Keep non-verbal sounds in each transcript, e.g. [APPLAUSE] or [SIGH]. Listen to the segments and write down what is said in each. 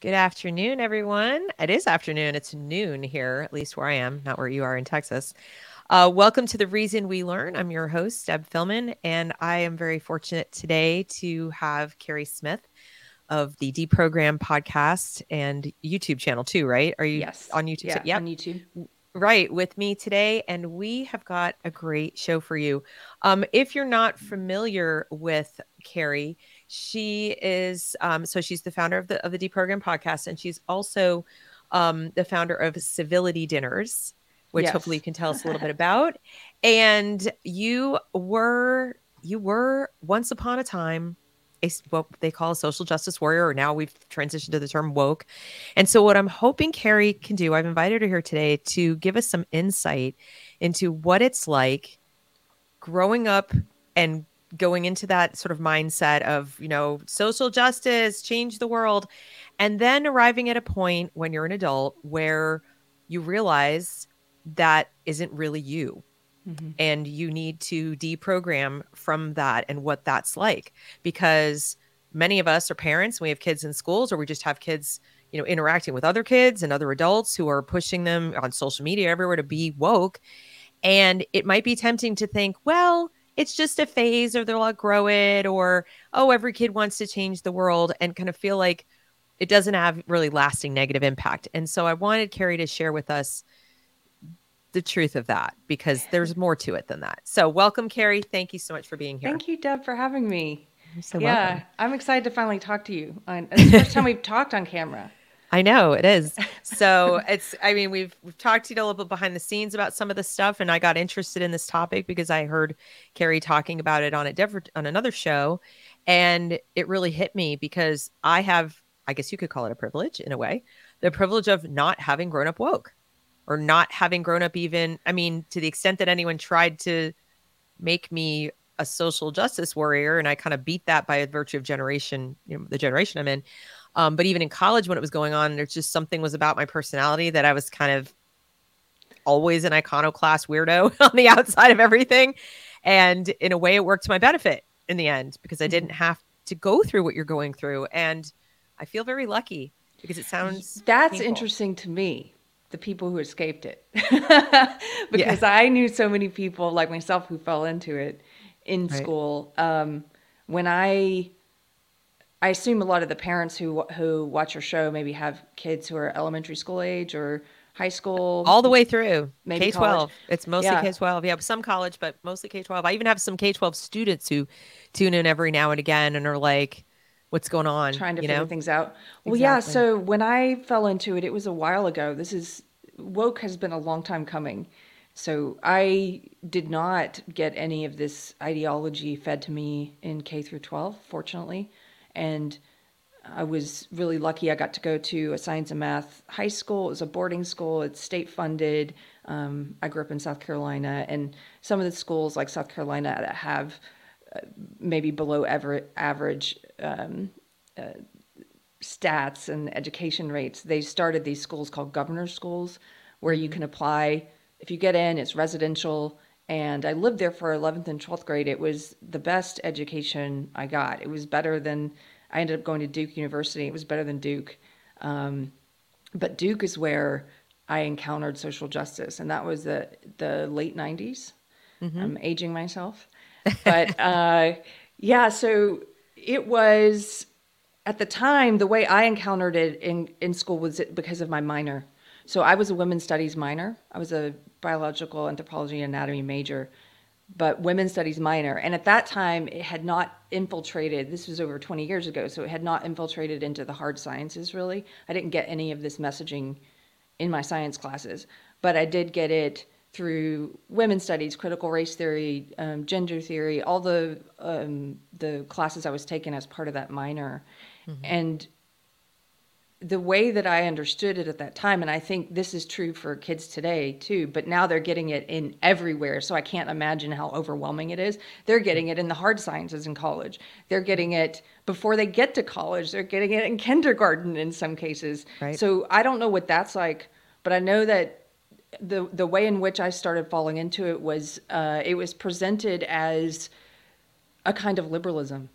Good afternoon, everyone. It is afternoon. It's noon here, at least where I am, not where you are in Texas. Uh, welcome to The Reason We Learn. I'm your host, Deb Fillman, and I am very fortunate today to have Keri Smith of the Deprogrammed podcast and YouTube channel, too, right? Are you yes. on YouTube? Yeah, yep. on YouTube. Right, with me today, and we have got a great show for you. Um, if you're not familiar with Keri, she is um, so she's the founder of the of the Deprogrammed podcast, and she's also um, the founder of Civility Dinners, which yes. hopefully you can tell us a little bit [LAUGHS] about. And you were you were once upon a time a what they call a social justice warrior, or now we've transitioned to the term woke. And so, what I'm hoping Keri can do, I've invited her here today to give us some insight into what it's like growing up and going into that sort of mindset of, you know, social justice, change the world, and then arriving at a point when you're an adult where you realize that isn't really you. Mm-hmm. And you need to deprogram from that and what that's like because many of us are parents, we have kids in schools, or we just have kids, you know, interacting with other kids and other adults who are pushing them on social media everywhere to be woke. And it might be tempting to think, well, it's just a phase or they'll outgrow it or oh every kid wants to change the world and kind of feel like it doesn't have really lasting negative impact. And so i wanted keri to share with us the truth of that because there's more to it than that. So welcome keri. Thank you so much for being here. Thank you deb for having me. So yeah welcome. i'm excited to finally talk to you it's the first time we've talked on camera I know it is. [LAUGHS] So it's I mean we've we've talked to you a little bit behind the scenes about some of this stuff and I got interested in this topic because I heard Carrie talking about it on a different on another show and it really hit me because I have I guess you could call it a privilege in a way, the privilege of not having grown up woke or not having grown up even I mean to the extent that anyone tried to make me a social justice warrior and I kind of beat that by virtue of generation, you know, the generation I'm in. Um, but even in college, when it was going on, there's just something was about my personality that I was kind of always an iconoclast weirdo [LAUGHS] on the outside of everything. And in a way, it worked to my benefit in the end because I didn't mm-hmm. have to go through what you're going through. And I feel very lucky because it sounds that's painful. interesting to me the people who escaped it [LAUGHS] because yeah. i knew so many people like myself who fell into it in right. school um, when i I assume a lot of the parents who who watch your show maybe have kids who are elementary school age or high school, all the way through K twelve. It's mostly K twelve. Yeah, some college, but mostly K twelve. I even have some K twelve students who tune in every now and again and are like, "What's going on?" Trying to you figure know? things out. Well, exactly. yeah. So when I fell into it, it was a while ago. This is woke has been a long time coming. So I did not get any of this ideology fed to me in K through 12, fortunately and I was really lucky. I got to go to a science and math high school. It was a boarding school. It's state funded. Um, I grew up in South Carolina, and some of the schools like South Carolina that have uh, maybe below ever, average um, uh, stats and education rates, they started these schools called governor schools, where you can apply. If you get in, it's residential. And I lived there for 11th and 12th grade. It was the best education I got. It was better than, I ended up going to Duke University. It was better than Duke. Um, but Duke is where I encountered social justice, and that was the, the late 90s. Mm-hmm. I'm aging myself. But [LAUGHS] uh, yeah, so it was at the time, the way I encountered it in, in school was because of my minor. So I was a women's studies minor. I was a biological anthropology and anatomy major, but women's studies minor. And at that time, it had not infiltrated. This was over 20 years ago, so it had not infiltrated into the hard sciences really. I didn't get any of this messaging in my science classes, but I did get it through women's studies, critical race theory, um, gender theory, all the um, the classes I was taking as part of that minor, mm-hmm. and the way that I understood it at that time, and I think this is true for kids today too, but now they're getting it in everywhere. So I can't imagine how overwhelming it is. They're getting it in the hard sciences in college. They're getting it before they get to college. They're getting it in kindergarten in some cases. Right. So I don't know what that's like, but I know that the the way in which I started falling into it was uh, it was presented as a kind of liberalism.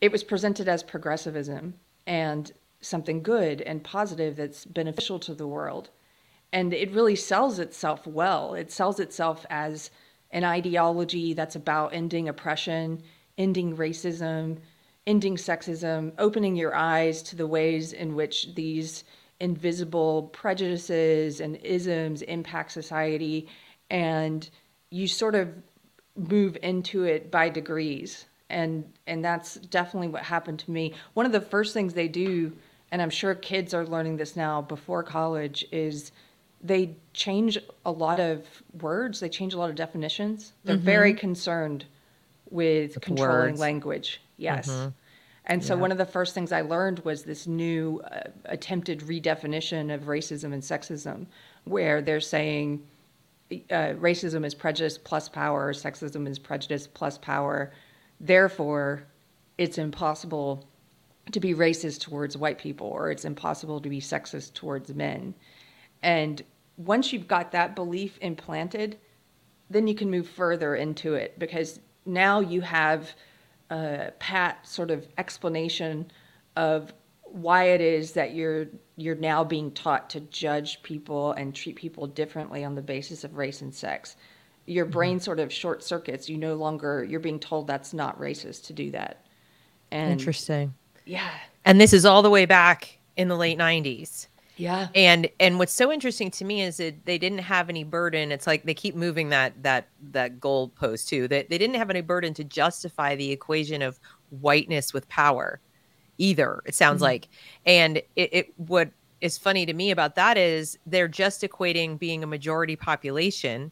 It was presented as progressivism and something good and positive that's beneficial to the world. And it really sells itself well. It sells itself as an ideology that's about ending oppression, ending racism, ending sexism, opening your eyes to the ways in which these invisible prejudices and isms impact society. And you sort of move into it by degrees. And and that's definitely what happened to me. One of the first things they do, and I'm sure kids are learning this now before college, is they change a lot of words, they change a lot of definitions. They're mm-hmm. very concerned with, controlling words. language. Yes. Mm-hmm. And so yeah. one of the first things I learned was this new uh, attempted redefinition of racism and sexism, where they're saying uh, racism is prejudice plus power, sexism is prejudice plus power. Therefore, it's impossible to be racist towards white people, or it's impossible to be sexist towards men. And once you've got that belief implanted, then you can move further into it because now you have a pat sort of explanation of why it is that you're you're now being taught to judge people and treat people differently on the basis of race and sex. Your mm-hmm. brain sort of short circuits. You no longer you're being told that's not racist to do that. And Interesting. Yeah. And this is all the way back in the late 90s. Yeah. And and what's so interesting to me is that they didn't have any burden. It's like they keep moving that that that goal post too. That they didn't have any burden to justify the equation of whiteness with power either. It sounds mm-hmm. like. And it, it what is funny to me about that is they're just equating being a majority population,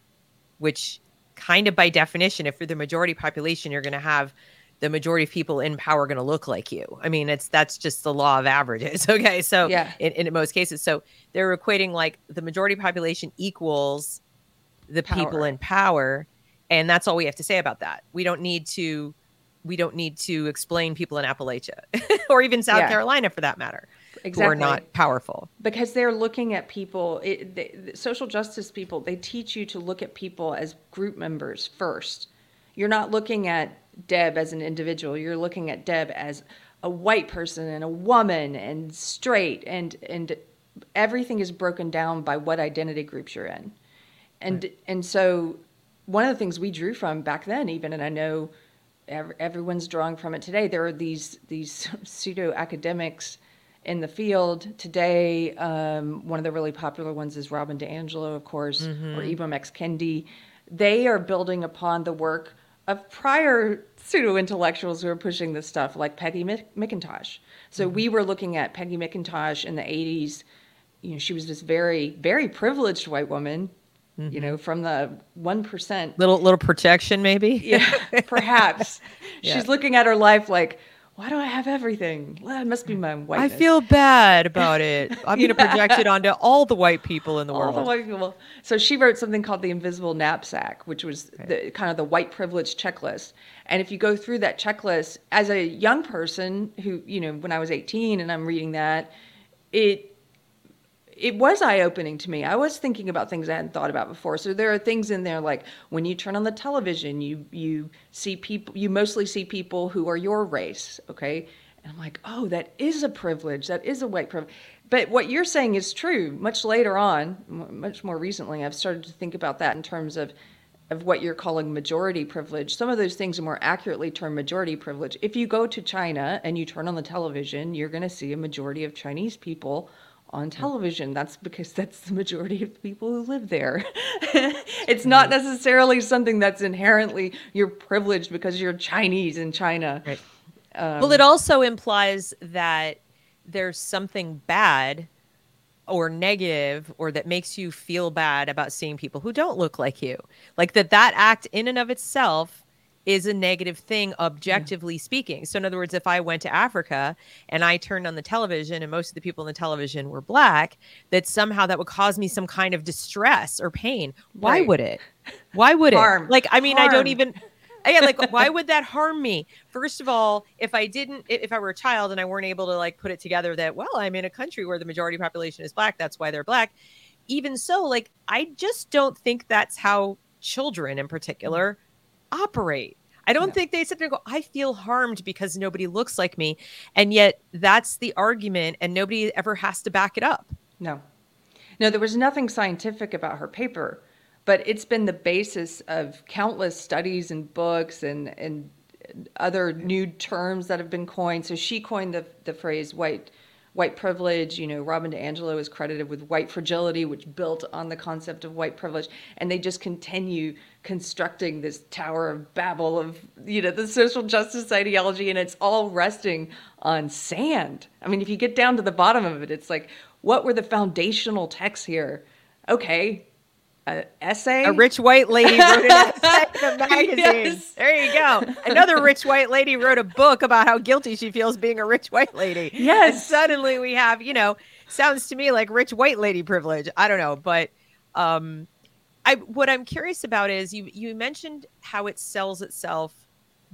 which kind of by definition, if you're the majority population, you're going to have the majority of people in power going to look like you. I mean, it's that's just the law of averages. [LAUGHS] Okay. So yeah. in, in most cases. So they're equating like the majority population equals the power. people in power. And that's all we have to say about that. We don't need to we don't need to explain people in Appalachia [LAUGHS] or even South yeah. Carolina for that matter. Exactly. Who are not powerful because they're looking at people. It, they, social justice people they teach you to look at people as group members first. You're not looking at Deb as an individual. You're looking at Deb as a white person and a woman and straight and and everything is broken down by what identity groups you're in. And right. and so one of the things we drew from back then even and I know everyone's drawing from it today there are these these [LAUGHS] pseudo academics in the field today um, one of the really popular ones is Robin DiAngelo of course mm-hmm. or Ibram X Kendi they are building upon the work of prior pseudo intellectuals who are pushing this stuff, like Peggy McIntosh. So mm-hmm. we were looking at Peggy McIntosh in the 80s. You know, she was this very, very privileged white woman. Mm-hmm. You know, from the one percent, little little protection, maybe. yeah, perhaps. [LAUGHS] yeah. She's looking at her life like, why do I have everything? Well, it must be my whiteness. I feel bad about [LAUGHS] it. I'm going to project it onto all the white people in the all world. All the white people. So she wrote something called the Invisible Knapsack, which was the, kind of the white privilege checklist. And if you go through that checklist as a young person who, you know, when I was 18 and I'm reading that, it it was eye opening to me. I was thinking about things I hadn't thought about before. So there are things in there like when you turn on the television, you you see people, you mostly see people who are your race, okay? And I'm like, oh, that is a privilege. That is a white privilege. But what you're saying is true. Much later on, much more recently, I've started to think about that in terms of of what you're calling majority privilege. Some of those things are more accurately termed majority privilege. If you go to China and you turn on the television, you're going to see a majority of Chinese people on television. That's because [LAUGHS] that's the majority of the people who live there. it's not necessarily something that's inherently you're privileged because you're Chinese in China. Right. Um, well, it also implies that there's something bad or negative or that makes you feel bad about seeing people who don't look like you. Like that that act in and of itself is a negative thing objectively yeah. speaking. So in other words, if I went to Africa and I turned on the television and most of the people in the television were black, that somehow that would cause me some kind of distress or pain. Why right. would it? Why would Harm. it? Like I mean, Harm. I don't even yeah, like [LAUGHS] why would that harm me? First of all, if I didn't if I were a child and I weren't able to like put it together that well, I'm in a country where the majority population is black, that's why they're black. Even so, like I just don't think that's how children in particular operate. I don't no. think they sit there and go, I feel harmed because nobody looks like me. And yet that's the argument, and nobody ever has to back it up. No. No, there was nothing scientific about her paper, but it's been the basis of countless studies and books and, and other new terms that have been coined. So she coined the, the phrase white white privilege. You know, Robin DiAngelo is credited with white fragility, which built on the concept of white privilege. And they just continue constructing this Tower of Babel of, you know, the social justice ideology. And it's all resting on sand. I mean, if you get down to the bottom of it, it's like, what were the foundational texts here? Okay, an essay. A rich white lady wrote an [LAUGHS] essay in a magazine. Yes. There you go. Another rich white lady wrote a book about how guilty she feels being a rich white lady. Yes. And suddenly we have, you know, sounds to me like rich white lady privilege. I don't know, but um I what I'm curious about is you you mentioned how it sells itself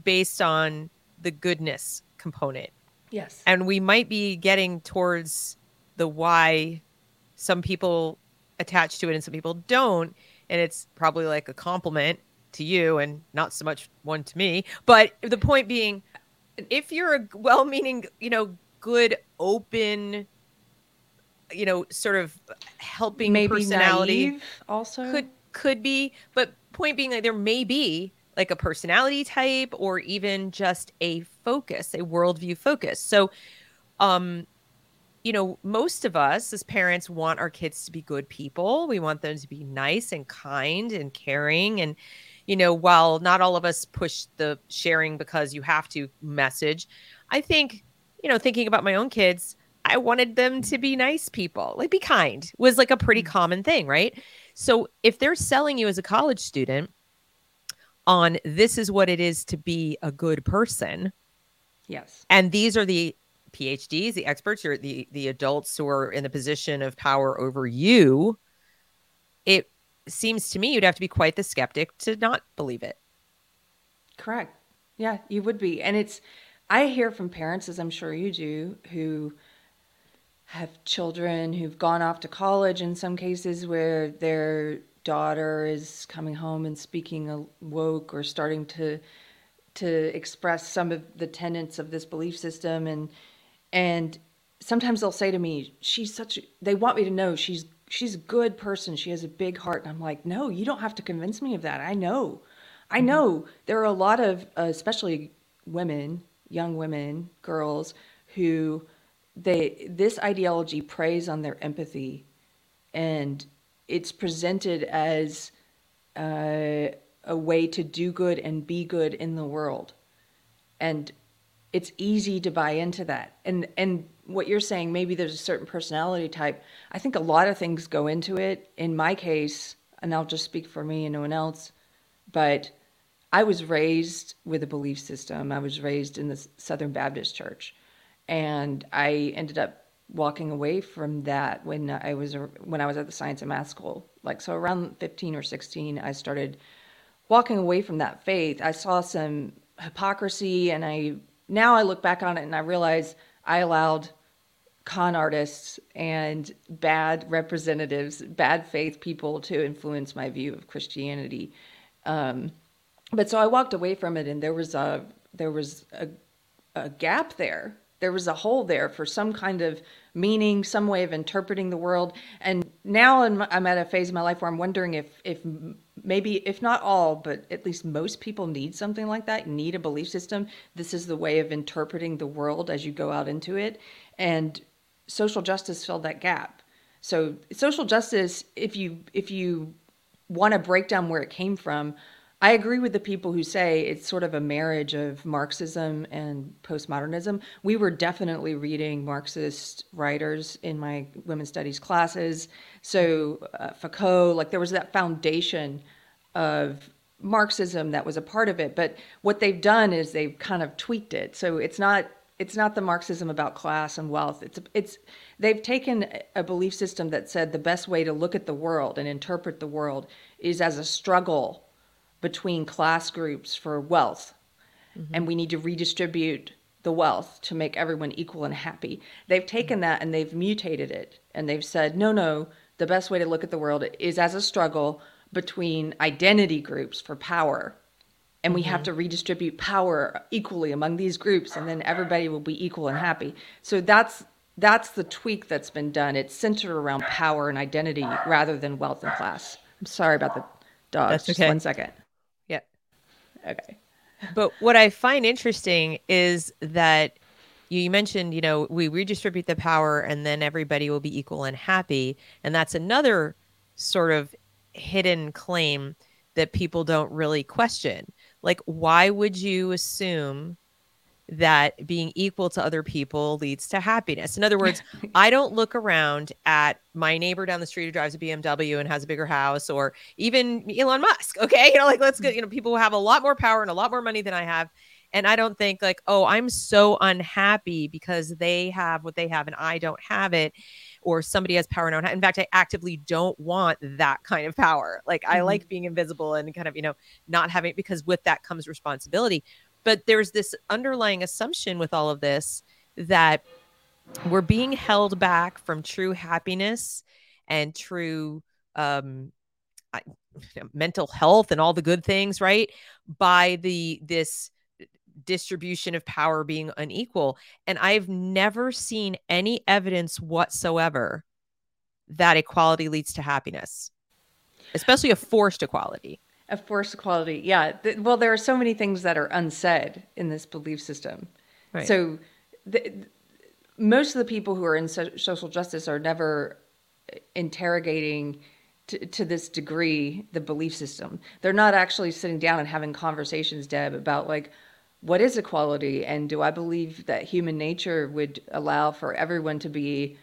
based on the goodness component. Yes. And we might be getting towards the why some people attach to it and some people don't and it's probably like a compliment to you and not so much one to me but the point being if you're a well-meaning you know good open you know sort of helping Maybe personality also could could be but point being like there may be like a personality type or even just a focus a worldview focus so um you know, most of us as parents want our kids to be good people. We want them to be nice and kind and caring. And, you know, while not all of us push the sharing because you have to message, I think, you know, thinking about my own kids, I wanted them to be nice people, like be kind was like a pretty mm-hmm. common thing, right? So if they're selling you as a college student on this is what it is to be a good person. Yes. And these are the PhDs, the experts, or the the adults who are in the position of power over you, it seems to me you'd have to be quite the skeptic to not believe it. Correct. Yeah, you would be. And it's I hear from parents as I'm sure you do who have children who've gone off to college in some cases where their daughter is coming home and speaking a woke or starting to to express some of the tenets of this belief system. And and sometimes they'll say to me she's such they want me to know she's she's a good person. She has a big heart. And i'm like no you don't have to convince me of that. I know. I mm-hmm. know. There are a lot of uh, especially women young women girls who they this ideology preys on their empathy and it's presented as uh, a way to do good and be good in the world and it's easy to buy into that. And and what you're saying, maybe there's a certain personality type. I think a lot of things go into it. In my case, and I'll just speak for me and no one else, but I was raised with a belief system. I was raised in the Southern Baptist Church, and I ended up walking away from that when I was when I was at the Science and Math School. Like so, around 15 or 16, I started walking away from that faith. I saw some hypocrisy, and I now I look back on it and I realize I allowed con artists and bad representatives, bad faith people to influence my view of Christianity. Um, but so I walked away from it, and there was a there was a, a gap there. There was a hole there for some kind of meaning, some way of interpreting the world. And now I'm, at a phase in my life where I'm wondering if if maybe if not all but at least most people need something like that need a belief system. This is the way of interpreting the world as you go out into it. And social justice filled that gap. So social justice if you if you want to break down where it came from I agree with the people who say it's sort of a marriage of Marxism and postmodernism. We were definitely reading Marxist writers in my women's studies classes. So, uh, Foucault, like there was that foundation of Marxism that was a part of it. But what they've done is they've kind of tweaked it. So, it's not. It's not the Marxism about class and wealth. It's it's they've taken a belief system that said the best way to look at the world and interpret the world is as a struggle between class groups for wealth. Mm-hmm. And we need to redistribute the wealth to make everyone equal and happy. They've taken mm-hmm. that and they've mutated it. And they've said, no, no, the best way to look at the world is as a struggle between identity groups for power. and we mm-hmm. have to redistribute power equally among these groups and then everybody will be equal and happy so that's that's the tweak that's been done it's centered around power and identity rather than wealth and class i'm sorry about the dogs that's just one second okay. But what i find interesting is that you mentioned you know we redistribute the power and then everybody will be equal and happy. And that's another sort of hidden claim that people don't really question. Like why would you assume that being equal to other people leads to happiness. In other words, I don't look around at my neighbor down the street who drives a BMW and has a bigger house or even Elon Musk. Okay. [LAUGHS] You know, like let's get, you know, people who have a lot more power and a lot more money than I have. And I don't think like, oh, I'm so unhappy because they have what they have and I don't have it or somebody has power and in fact i actively don't want that kind of power like i mm-hmm. like being invisible and kind of you know not having because with that comes responsibility but there's this underlying assumption with all of this that we're being held back from true happiness and true um mental health and all the good things right by the this distribution of power being unequal. And I've never seen any evidence whatsoever that equality leads to happiness, especially a forced equality. A forced equality. Yeah. well, there are so many things that are unsaid in this belief system. Right. So, the, most of the people who are in so- social justice are never uh, interrogating to, to, this degree the belief system. They're not actually sitting down and having conversations, Deb, about like, what is equality and do i believe that human nature would allow for everyone to be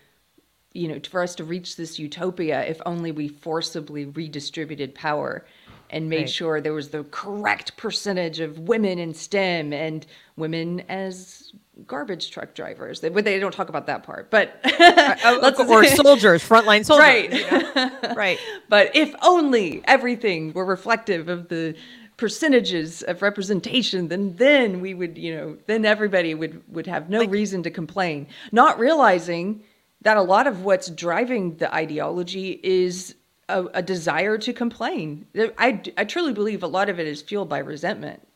you know for us to reach this utopia if only we forcibly redistributed power and made right. sure there was the correct percentage of women in stem and women as garbage truck drivers they, they don't talk about that part but [LAUGHS] uh, or [LAUGHS] soldiers frontline soldiers right you know? [LAUGHS] right but if only everything were reflective of the percentages of representation, then then we would, you know, then everybody would would have no like, reason to complain. Not realizing that a lot of what's driving the ideology is a, a desire to complain. I, I truly believe a lot of it is fueled by resentment.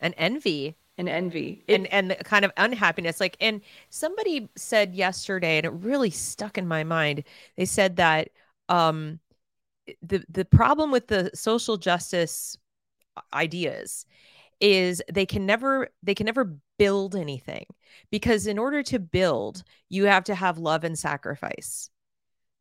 And envy. And envy. It, and and kind of unhappiness. Like and somebody said yesterday and it really stuck in my mind. They said that um the the problem with the social justice ideas is they can never they can never build anything. Because in order to build you have to have love and sacrifice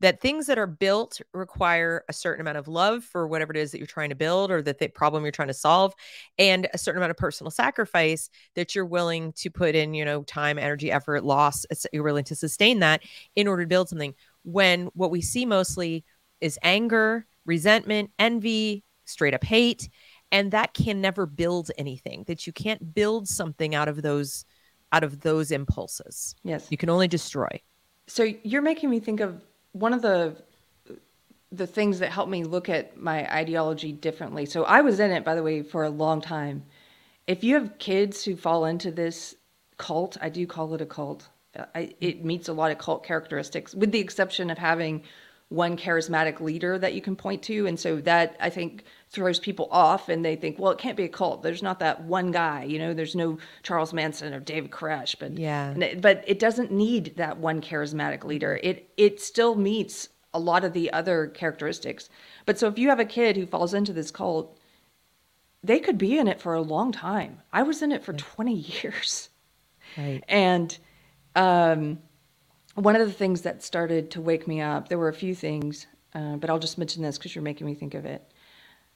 that things that are built require a certain amount of love for whatever it is that you're trying to build or that the problem you're trying to solve and a certain amount of personal sacrifice that you're willing to put in you know time energy effort loss you're willing to sustain that in order to build something. When what we see mostly is anger resentment envy straight up hate and that can never build anything that you can't build something out of those out of those impulses. Yes. You can only destroy. So you're making me think of one of the the things that helped me look at my ideology differently so i was in it by the way for a long time. If you have kids who fall into this cult i do call it a cult. I, it meets a lot of cult characteristics with the exception of having one charismatic leader that you can point to. And so that i think throws people off and they think well it can't be a cult. There's not that one guy you know there's no charles manson or david koresh but yeah. it, but it doesn't need that one charismatic leader. It it still meets a lot of the other characteristics. But so if you have a kid who falls into this cult they could be in it for a long time. I was in it for 20 years. Right. And um one of the things that started to wake me up, there were a few things, uh, but I'll just mention this because you're making me think of it.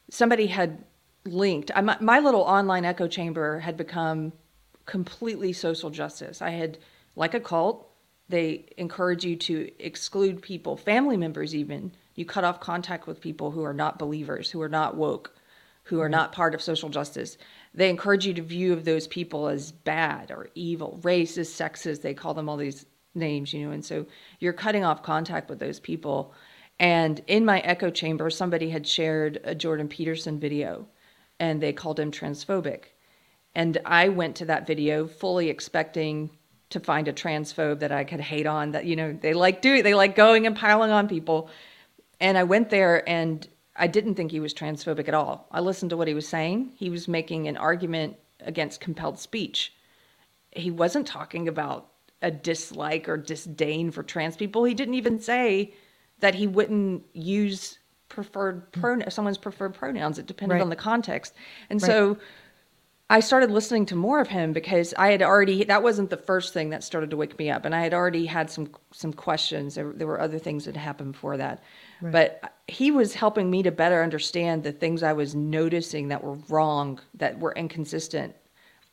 Somebody had linked, I, my, my little online echo chamber had become completely social justice. I had, like a cult, they encourage you to exclude people, family members even. You cut off contact with people who are not believers, who are not woke, who are not part of social justice. They encourage you to view of those people as bad or evil, racist, sexist. They call them all these names, you know, and so you're cutting off contact with those people. And in my echo chamber, somebody had shared a Jordan Peterson video and they called him transphobic. And I went to that video fully expecting to find a transphobe that I could hate on that, you know, they like doing, they like going and piling on people. And I went there and I didn't think he was transphobic at all. I listened to what he was saying. He was making an argument against compelled speech. He wasn't talking about a dislike or disdain for trans people. He didn't even say that he wouldn't use preferred hmm. pronoun someone's preferred pronouns. It depended right. on the context. And right. so I started listening to more of him because I had already that wasn't the first thing that started to wake me up, and I had already had some some questions. There, there were other things that happened before that, right. but he was helping me to better understand the things I was noticing that were wrong, that were inconsistent.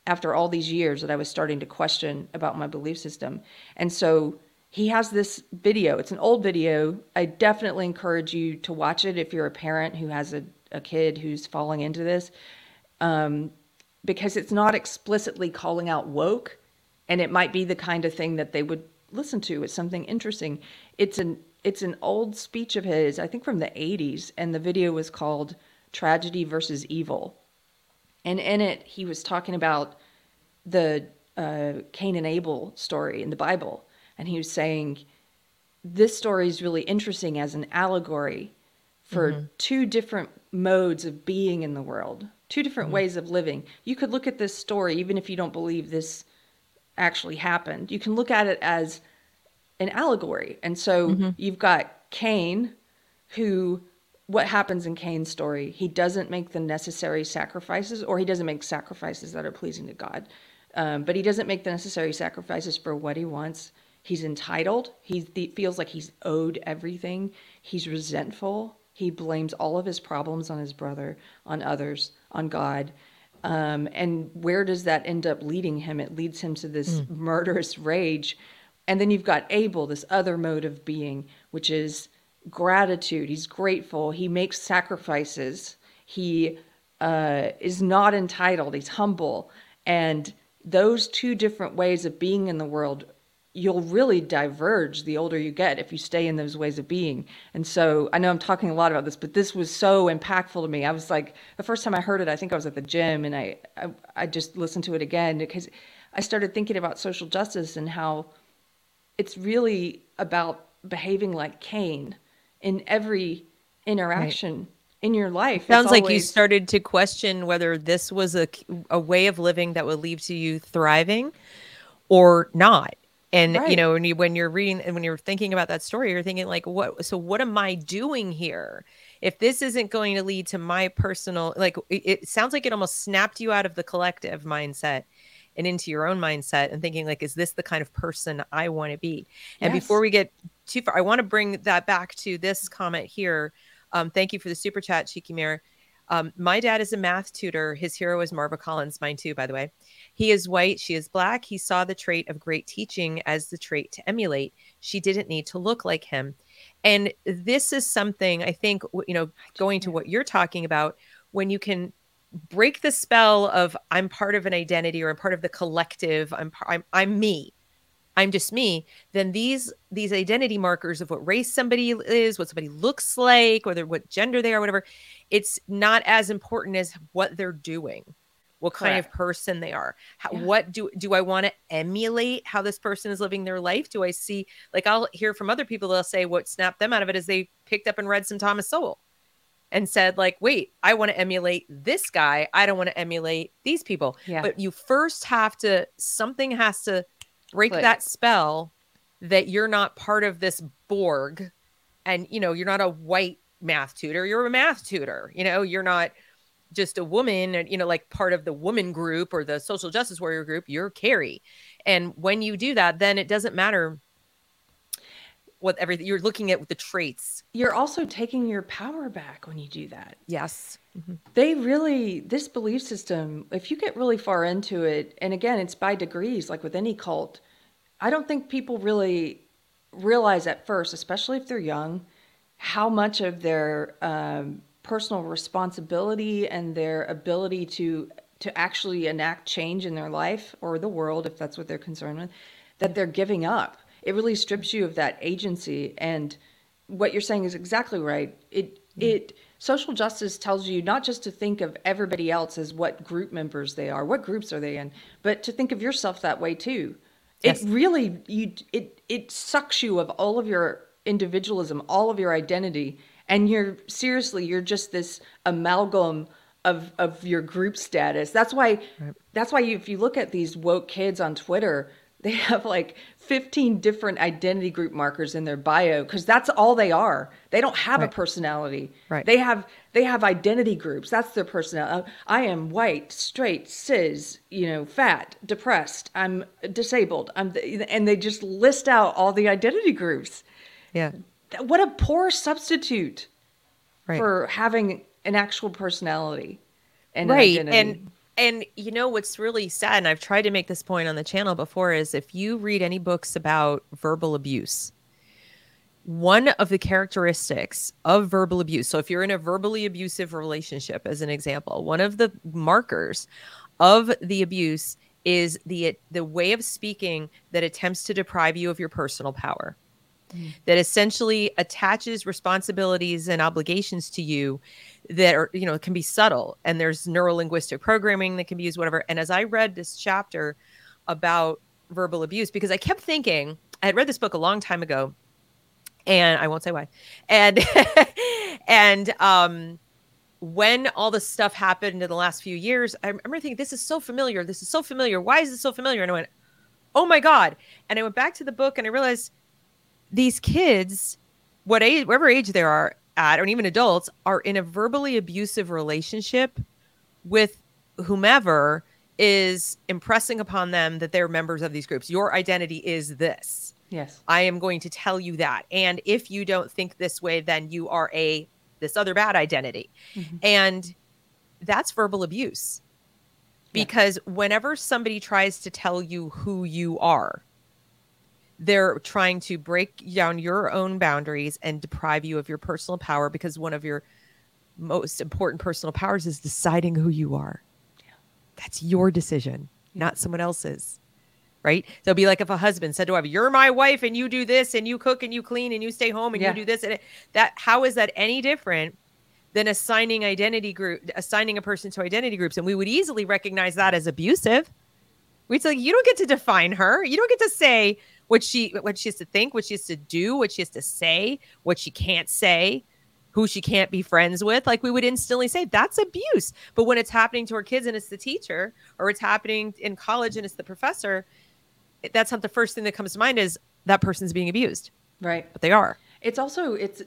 After all these years, that I was starting to question about my belief system, and so he has this video. It's an old video. I definitely encourage you to watch it if you're a parent who has a, a kid who's falling into this. Um, because it's not explicitly calling out woke and it might be the kind of thing that they would listen to it's something interesting it's an it's an old speech of his i think from the 80s and the video was called tragedy versus evil and in it he was talking about the uh, cain and abel story in the bible and he was saying this story is really interesting as an allegory for mm-hmm. two different modes of being in the world two different mm-hmm. ways of living. You could look at this story, even if you don't believe this actually happened, you can look at it as an allegory. And so mm-hmm. you've got Cain, who, what happens in Cain's story? He doesn't make the necessary sacrifices, or he doesn't make sacrifices that are pleasing to God. Um, but he doesn't make the necessary sacrifices for what he wants. He's entitled. He feels like he's owed everything. He's resentful. He blames all of his problems on his brother, on others, on God. Um, and where does that end up leading him? It leads him to this mm. murderous rage. And then you've got Abel, this other mode of being, which is gratitude. He's grateful. He makes sacrifices. He uh, is not entitled. He's humble. And those two different ways of being in the world you'll really diverge the older you get if you stay in those ways of being. And so I know I'm talking a lot about this, but this was so impactful to me. I was like, the first time I heard it, I think I was at the gym and I, I, I just listened to it again because I started thinking about social justice and how it's really about behaving like Cain in every interaction. Right. In your life, sounds like you started to question whether this was a a way of living that would lead to you thriving, or not and right. you know when you when you're reading and when you're thinking about that story you're thinking like what so what am i doing here if this isn't going to lead to my personal like it, it sounds like it almost snapped you out of the collective mindset and into your own mindset and thinking like is this the kind of person i want to be and yes. before we get too far i want to bring that back to this comment here um, thank you for the super chat cheeky mirror um, my dad is a math tutor. His hero is Marva Collins, mine too, by the way. He is white, she is black. He saw the trait of great teaching as the trait to emulate. She didn't need to look like him. And this is something I think, you know, going to what you're talking about, when you can break the spell of I'm part of an identity or I'm part of the collective, I'm, I'm, I'm me. I'm just me, then these these identity markers of what race somebody is, what somebody looks like, whether what gender they are, whatever, it's not as important as what they're doing, what Correct. kind of person they are. How, yeah. What do do I want to emulate how this person is living their life? Do I see like I'll hear from other people they'll say what snapped them out of it is they picked up and read some Thomas Sowell and said like wait i want to emulate this guy i don't want to emulate these people yeah. but you first have to something has to break Click. that spell that you're not part of this Borg and you know you're not a white math tutor you're a math tutor you know you're not just a woman and you know like part of the woman group or the social justice warrior group you're keri and when you do that then it doesn't matter what everything you're looking at with the traits. You're also taking your power back when you do that. Yes. Mm-hmm. they really this belief system if you get really far into it and again it's by degrees like with any cult i don't think people really realize at first especially if they're young how much of their um, personal responsibility and their ability to to actually enact change in their life or the world if that's what they're concerned with that they're giving up it really strips you of that agency and what you're saying is exactly right it mm. it social justice tells you not just to think of everybody else as what group members they are what groups are they in but to think of yourself that way too yes. it really you it it sucks you of all of your individualism all of your identity and you're seriously you're just this amalgam of of your group status that's why right. that's why you, if you look at these woke kids on twitter they [LAUGHS] have like 15 different identity group markers in their bio because that's all they are they don't have right. a personality right they have they have identity groups that's their personality uh, i am white straight cis you know fat depressed i'm disabled i'm and they just list out all the identity groups yeah what a poor substitute right. for having an actual personality and right identity. and and you know what's really sad and i've tried to make this point on the channel before is if you read any books about verbal abuse one of the characteristics of verbal abuse so if you're in a verbally abusive relationship as an example one of the markers of the abuse is the the way of speaking that attempts to deprive you of your personal power mm. that essentially attaches responsibilities and obligations to you that are you know can be subtle. And there's neuro linguistic programming that can be used whatever. And as i read this chapter about verbal abuse because i kept thinking i had read this book a long time ago and i won't say why. And [LAUGHS] and um when all this stuff happened in the last few years i remember thinking this is so familiar. This is so familiar. Why is this so familiar? And i went oh my god. And i went back to the book and i realized these kids what age whatever age they are at, or even adults, are in a verbally abusive relationship with whomever is impressing upon them that they're members of these groups. Your identity is this. Yes. I am going to tell you that. And if you don't think this way, then you are a this other bad identity. Mm-hmm. And that's verbal abuse. Because yeah. whenever somebody tries to tell you who you are, they're trying to break down your own boundaries and deprive you of your personal power because one of your most important personal powers is deciding who you are. Yeah. That's your decision, yeah. not someone else's. Right? So it'd be like if a husband said to a wife, "You're my wife, and you do this, and you cook, and you clean, and you stay home, and yeah. you do this." And it, that, how is that any different than assigning identity group, assigning a person to identity groups? And we would easily recognize that as abusive. We'd say, "You don't get to define her. You don't get to say what she what she has to think, what she has to do, what she has to say, what she can't say, who she can't be friends with. Like we would instantly say that's abuse. But when it's happening to her kids and it's the teacher, or it's happening in college and it's the professor, that's not the first thing that comes to mind is that person's being abused. Right. But they are. It's also it's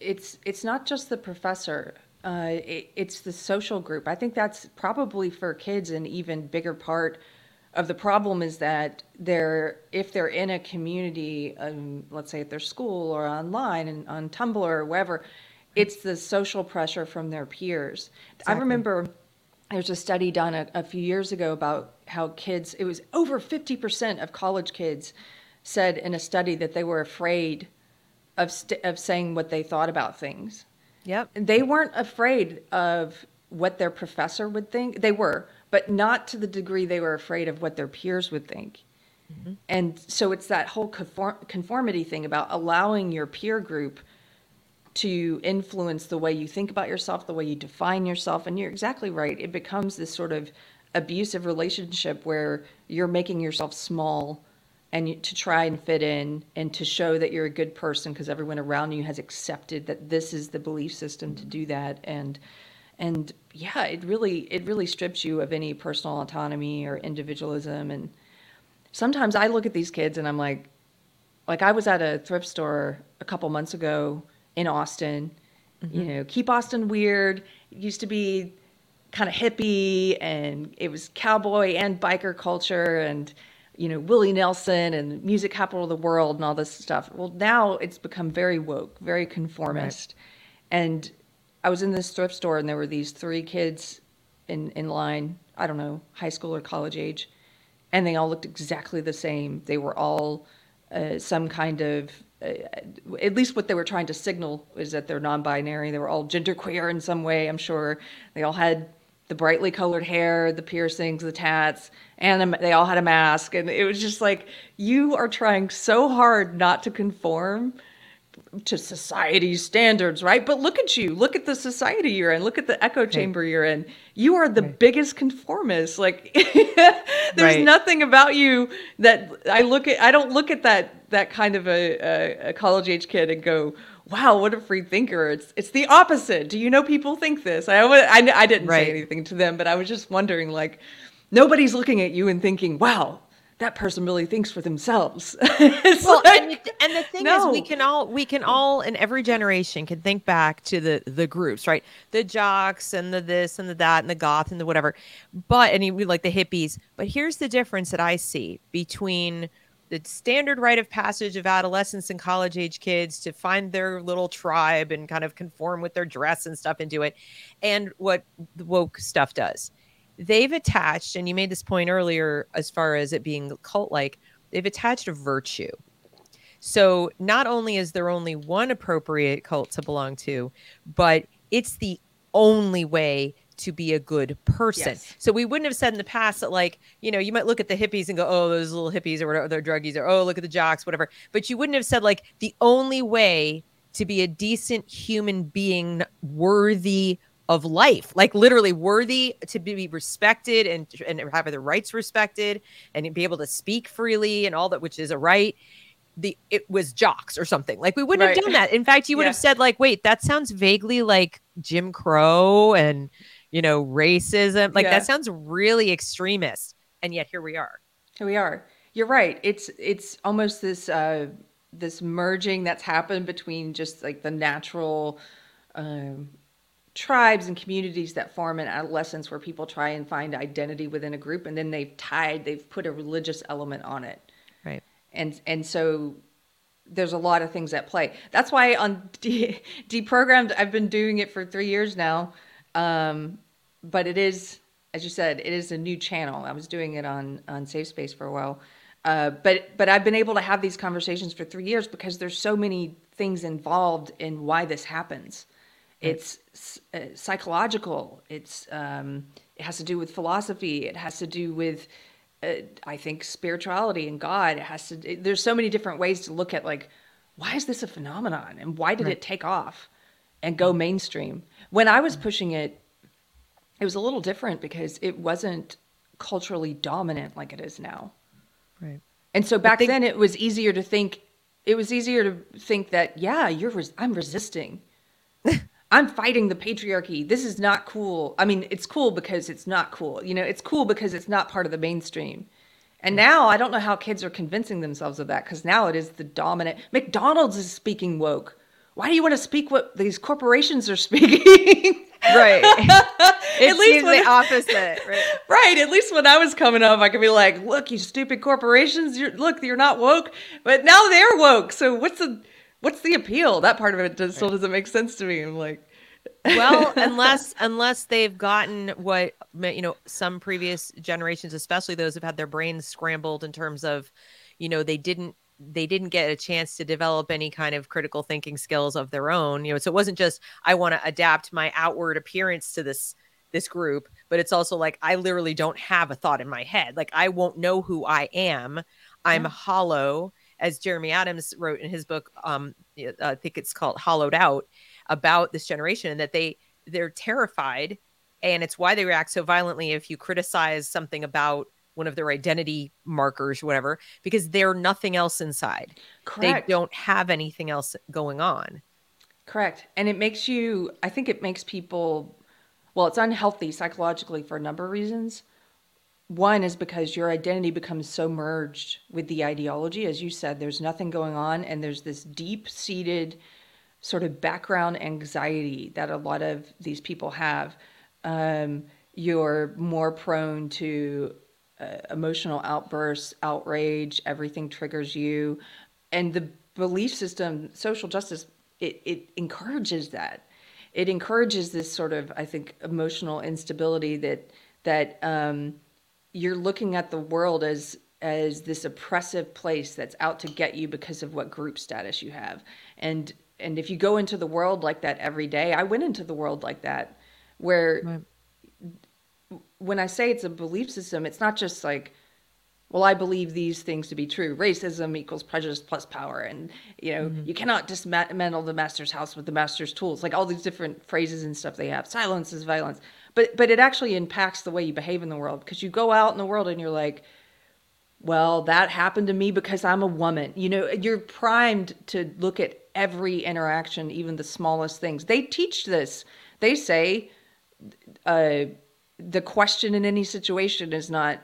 it's it's not just the professor. Uh, it, it's the social group. I think that's probably for kids an even bigger part of the problem is that they're if they're in a community, um, let's say at their school or online and on Tumblr or wherever, it's the social pressure from their peers. Exactly. I remember there was a study done a, a few years ago about how kids. It was over fifty percent of college kids said in a study that they were afraid of st- of saying what they thought about things. Yep. They weren't afraid of what their professor would think. They were, but not to the degree they were afraid of what their peers would think. Mm-hmm. And so it's that whole conform- conformity thing about allowing your peer group to influence the way you think about yourself, the way you define yourself. And you're exactly right. It becomes this sort of abusive relationship where you're making yourself small and you, to try and fit in and to show that you're a good person because everyone around you has accepted that this is the belief system to do that and and yeah, it really it really strips you of any personal autonomy or individualism. And sometimes I look at these kids and I'm like, like I was at a thrift store a couple months ago in Austin. Mm-hmm. You know, keep Austin weird. It used to be kind of hippie and it was cowboy and biker culture and you know Willie Nelson and music capital of the world and all this stuff. Well, now it's become very woke, very conformist, right. and I was in this thrift store and there were these three kids in in line. I don't know, high school or college age, and they all looked exactly the same. They were all uh, some kind of uh, at least what they were trying to signal is that they're non-binary. They were all genderqueer in some way. I'm sure they all had the brightly colored hair, the piercings, the tats, and they all had a mask. And it was just like you are trying so hard not to conform to society standards, right? But look at you. Look at the society you're in. Look at the echo chamber right. you're in. You are the right. biggest conformist. Like [LAUGHS] there's right. nothing about you that I look at I don't look at that that kind of a, a, a college age kid and go, wow, what a free thinker. It's it's the opposite. Do you know people think this? I I, I didn't say anything to them, but I was just wondering like nobody's looking at you and thinking, wow, that person really thinks for themselves. [LAUGHS] well, like, and, and, the thing no. is, we can all we can all in every generation can think back to the the groups, right? The jocks and the this and the that and the goth and the whatever. But and we like the hippies. But here's the difference that I see between the standard rite of passage of adolescents and college age kids to find their little tribe and kind of conform with their dress and stuff and do it, and what the woke stuff does they've attached, and you made this point earlier as far as it being cult like, they've attached a virtue. So not only is there only one appropriate cult to belong to, but it's the only way to be a good person. Yes. So we wouldn't have said in the past that, like, you know, you might look at the hippies and go, oh, those little hippies or whatever, they're druggies, or oh, look at the jocks, whatever. But you wouldn't have said, like, the only way to be a decent human being worthy of life, like literally worthy to be respected and and have their rights respected and be able to speak freely and all that, which is a right. The it was jocks or something. Like we wouldn't right. have done that. In fact, you would yeah. have said like, wait, that sounds vaguely like Jim Crow and you know racism. Like yeah. that sounds really extremist. And yet here we are. Here we are. You're right. It's it's almost this uh this merging that's happened between just like the natural um tribes and communities that form in adolescence where people try and find identity within a group and then they've tied they've put a religious element on it. Right. And and so there's a lot of things at play. That's why on [LAUGHS] de- deprogrammed i've been doing it for three years now um, but it is as you said it is a new channel. I was doing it on on safe space for a while. Uh, but but i've been able to have these conversations for three years because there's so many things involved in why this happens it's uh, psychological. It's um, it has to do with philosophy. It has to do with uh, I think spirituality and God. It has to. It, there's so many different ways to look at like why is this a phenomenon and why did right. it take off and go mainstream. When I was pushing it, it was a little different because it wasn't culturally dominant like it is now. Right. And so back think- then it was easier to think it was easier to think that yeah, you're res- I'm resisting. I'm fighting the patriarchy. This is not cool. I mean, it's cool because it's not cool. You know, it's cool because it's not part of the mainstream. And now I don't know how kids are convincing themselves of that because now it is the dominant. McDonald's is speaking woke. Why do you want to speak what these corporations are [LAUGHS] speaking? right. [LAUGHS] at least the opposite. [LAUGHS] Right. right. At least when I was coming up, I could be like, "Look, you stupid corporations. You're look, you're not woke." But now they're woke. So what's the what's the appeal? That part of it does, still doesn't make sense to me. I'm like, well, [LAUGHS] unless unless they've gotten what you know, some previous generations, especially those who've had their brains scrambled in terms of, you know, they didn't they didn't get a chance to develop any kind of critical thinking skills of their own. You know, so it wasn't just I want to adapt my outward appearance to this this group, but it's also like I literally don't have a thought in my head. Like I won't know who I am. I'm yeah. hollow as Jeremy Adams wrote in his book, um, I think it's called Hollowed Out, about this generation, and that they they're terrified, and it's why they react so violently if you criticize something about one of their identity markers, whatever, because they're nothing else inside. Correct. They don't have anything else going on. Correct. And it makes you, I think it makes people, well, it's unhealthy psychologically for a number of reasons. One is because your identity becomes so merged with the ideology. As you said, there's nothing going on, and there's this deep seated sort of background anxiety that a lot of these people have. Um, you're more prone to uh, emotional outbursts, outrage, everything triggers you. And the belief system, social justice, it, it encourages that. It encourages this sort of, I think, emotional instability that that um, you're looking at the world as as this oppressive place that's out to get you because of what group status you have and and if you go into the world like that every day i went into the world like that where right. when i say it's a belief system it's not just like well, I believe these things to be true. Racism equals prejudice plus power. And, you know, mm-hmm. you cannot dismantle the master's house with the master's tools. Like all these different phrases and stuff they have. Silence is violence. But, but it actually impacts the way you behave in the world because you go out in the world and you're like, well, that happened to me because I'm a woman. You know, you're primed to look at every interaction, even the smallest things. They teach this. They say uh, the question in any situation is not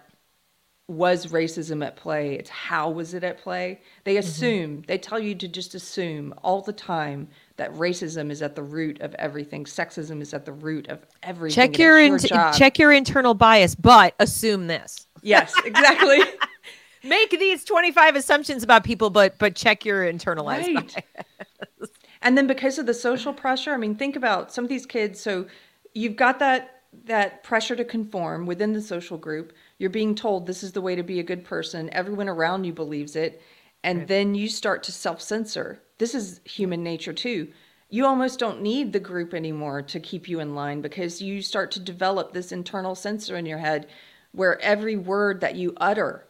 was racism at play it's how was it at play they mm-hmm. assume mm-hmm. they tell you to just assume all the time that racism is at the root of everything sexism is at the root of everything check your, in- check your internal bias but assume this yes exactly [LAUGHS] [LAUGHS] make these 25 assumptions about people but but check your internalized right. bias. [LAUGHS] and then because of the social pressure i mean think about some of these kids so you've got that that pressure to conform within the social group. You're being told this is the way to be a good person. Everyone around you believes it. And right. then you start to self censor. This is human nature too. You almost don't need the group anymore to keep you in line because you start to develop this internal censor in your head where every word that you utter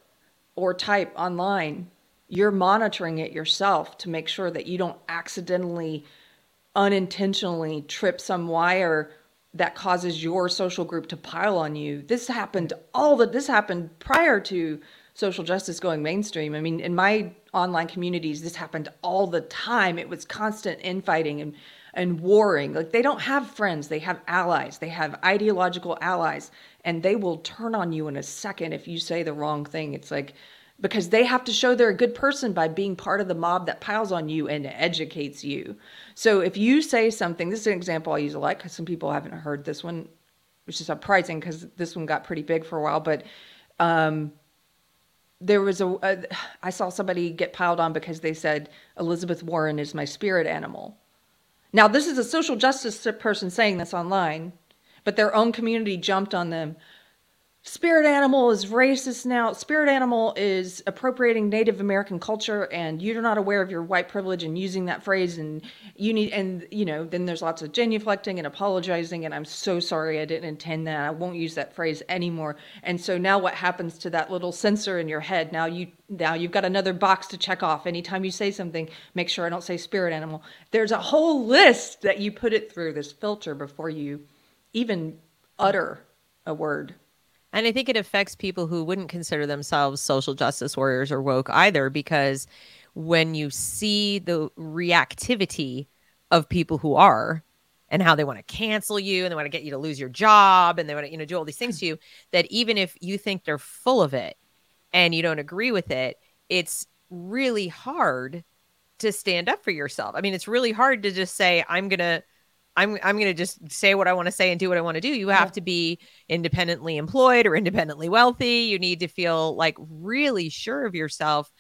or type online, you're monitoring it yourself to make sure that you don't accidentally, unintentionally trip some wire that causes your social group to pile on you. This happened all that this happened prior to social justice going mainstream. I mean, in my online communities, this happened all the time. It was constant infighting and and warring. Like they don't have friends, they have allies. They have ideological allies and they will turn on you in a second if you say the wrong thing. It's like because they have to show they're a good person by being part of the mob that piles on you and educates you. So if you say something, this is an example I use a lot because some people haven't heard this one, which is surprising because this one got pretty big for a while. But um, there was a, a, I saw somebody get piled on because they said Elizabeth Warren is my spirit animal. Now this is a social justice person saying this online, but their own community jumped on them Spirit Animal is racist now. Spirit Animal is appropriating Native American culture, and you're not aware of your white privilege and using that phrase. And you need, and you know, then there's lots of genuflecting and apologizing. And I'm so sorry, I didn't intend that. I won't use that phrase anymore. And so now, what happens to that little sensor in your head? Now you, now you've got another box to check off. Anytime you say something, make sure I don't say spirit animal. There's a whole list that you put it through this filter before you even utter a word. And I think it affects people who wouldn't consider themselves social justice warriors or woke either, because when you see the reactivity of people who are and how they want to cancel you and they want to get you to lose your job and they want to, you know, do all these things to you, [CLEARS THROAT] that even if you think they're full of it and you don't agree with it, it's really hard to stand up for yourself. I mean, it's really hard to just say, I'm going to I'm I'm going to just say what I want to say and do what I want to do. You have yeah. to be independently employed or independently wealthy. You need to feel like really sure of yourself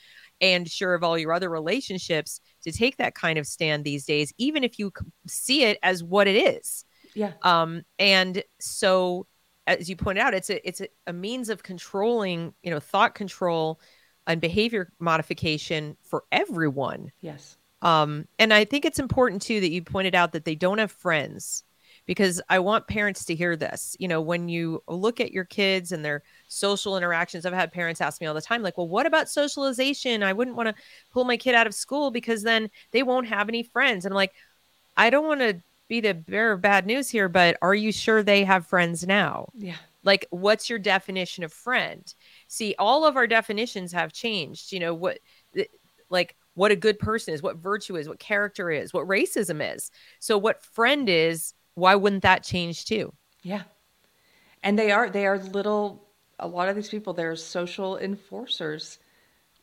and sure of all your other relationships to take that kind of stand these days even if you see it as what it is. Yeah. Um and so as you pointed out it's a it's a, a means of controlling, you know, thought control and behavior modification for everyone. Yes. Um, and I think it's important too that you pointed out that they don't have friends because I want parents to hear this. You know, when you look at your kids and their social interactions, I've had parents ask me all the time, like, well, what about socialization? I wouldn't want to pull my kid out of school because then they won't have any friends. And I'm like, I don't want to be the bearer of bad news here, but are you sure they have friends now? Yeah. Like, what's your definition of friend? See, all of our definitions have changed. You know, what, like, what a good person is, what virtue is, what character is, what racism is. So what friend is, why wouldn't that change too? Yeah. And they are they are little a lot of these people they're social enforcers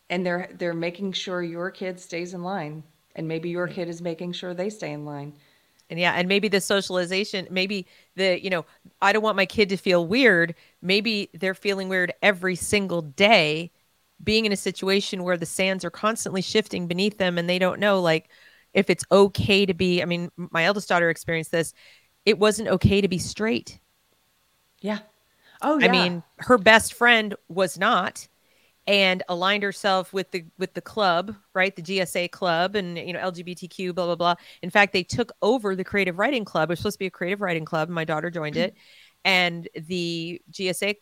and they're they're making sure your kid stays in line and maybe your mm. kid is making sure they stay in line. And yeah, and maybe the socialization, maybe the, you know, I don't want my kid to feel weird. Maybe they're feeling weird every single day being in a situation where the sands are constantly shifting beneath them and they don't know like if it's okay to be i mean my eldest daughter experienced this it wasn't okay to be straight. Yeah. Oh yeah. i mean her best friend was not and aligned herself with the with the club right? The gsa club and you know lgbtq blah blah blah. In fact they took over the creative writing club. It was supposed to be a creative writing club. And my daughter joined it. And the gsa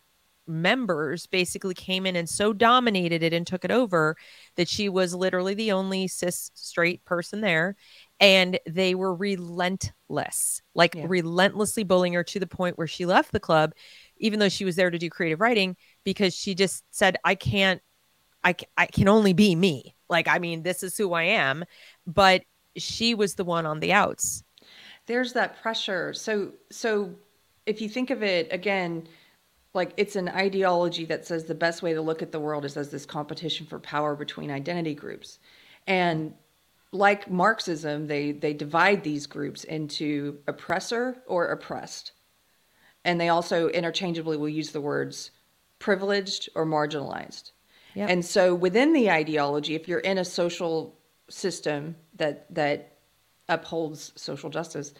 members basically came in and so dominated it and took it over that she was literally the only cis straight person there and they were relentless like yeah. relentlessly bullying her to the point where she left the club even though she was there to do creative writing because she just said i can't i, I can only be me. Like i mean this is who i am but she was the one on the outs. There's that pressure. So so if you think of it again like it's an ideology that says the best way to look at the world is as this competition for power between identity groups. And like marxism they they divide these groups into oppressor or oppressed. And they also interchangeably will use the words privileged or marginalized. Yep. and so within the ideology if you're in a social system that that upholds social justice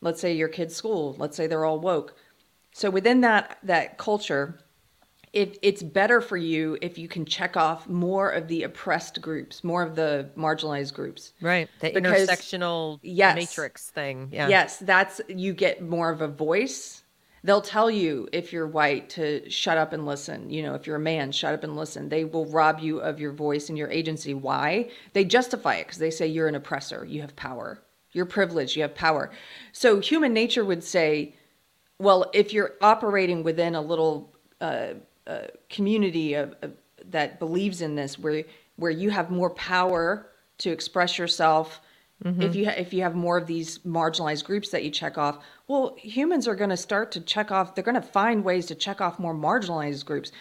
let's say your kid's school let's say they're all woke so within that that culture, it, it's better for you if you can check off more of the oppressed groups, more of the marginalized groups. Right. The because, intersectional yes, matrix thing. Yeah. Yes, that's you get more of a voice. They'll tell you if you're white to shut up and listen. You know, if you're a man, shut up and listen. They will rob you of your voice and your agency. Why? They justify it because they say you're an oppressor. You have power. You're privileged. You have power. So human nature would say, well, if you're operating within a little uh, uh, community of, of, that believes in this, where where you have more power to express yourself, mm-hmm. if you ha- if you have more of these marginalized groups that you check off, well, humans are going to start to check off. They're going to find ways to check off more marginalized groups.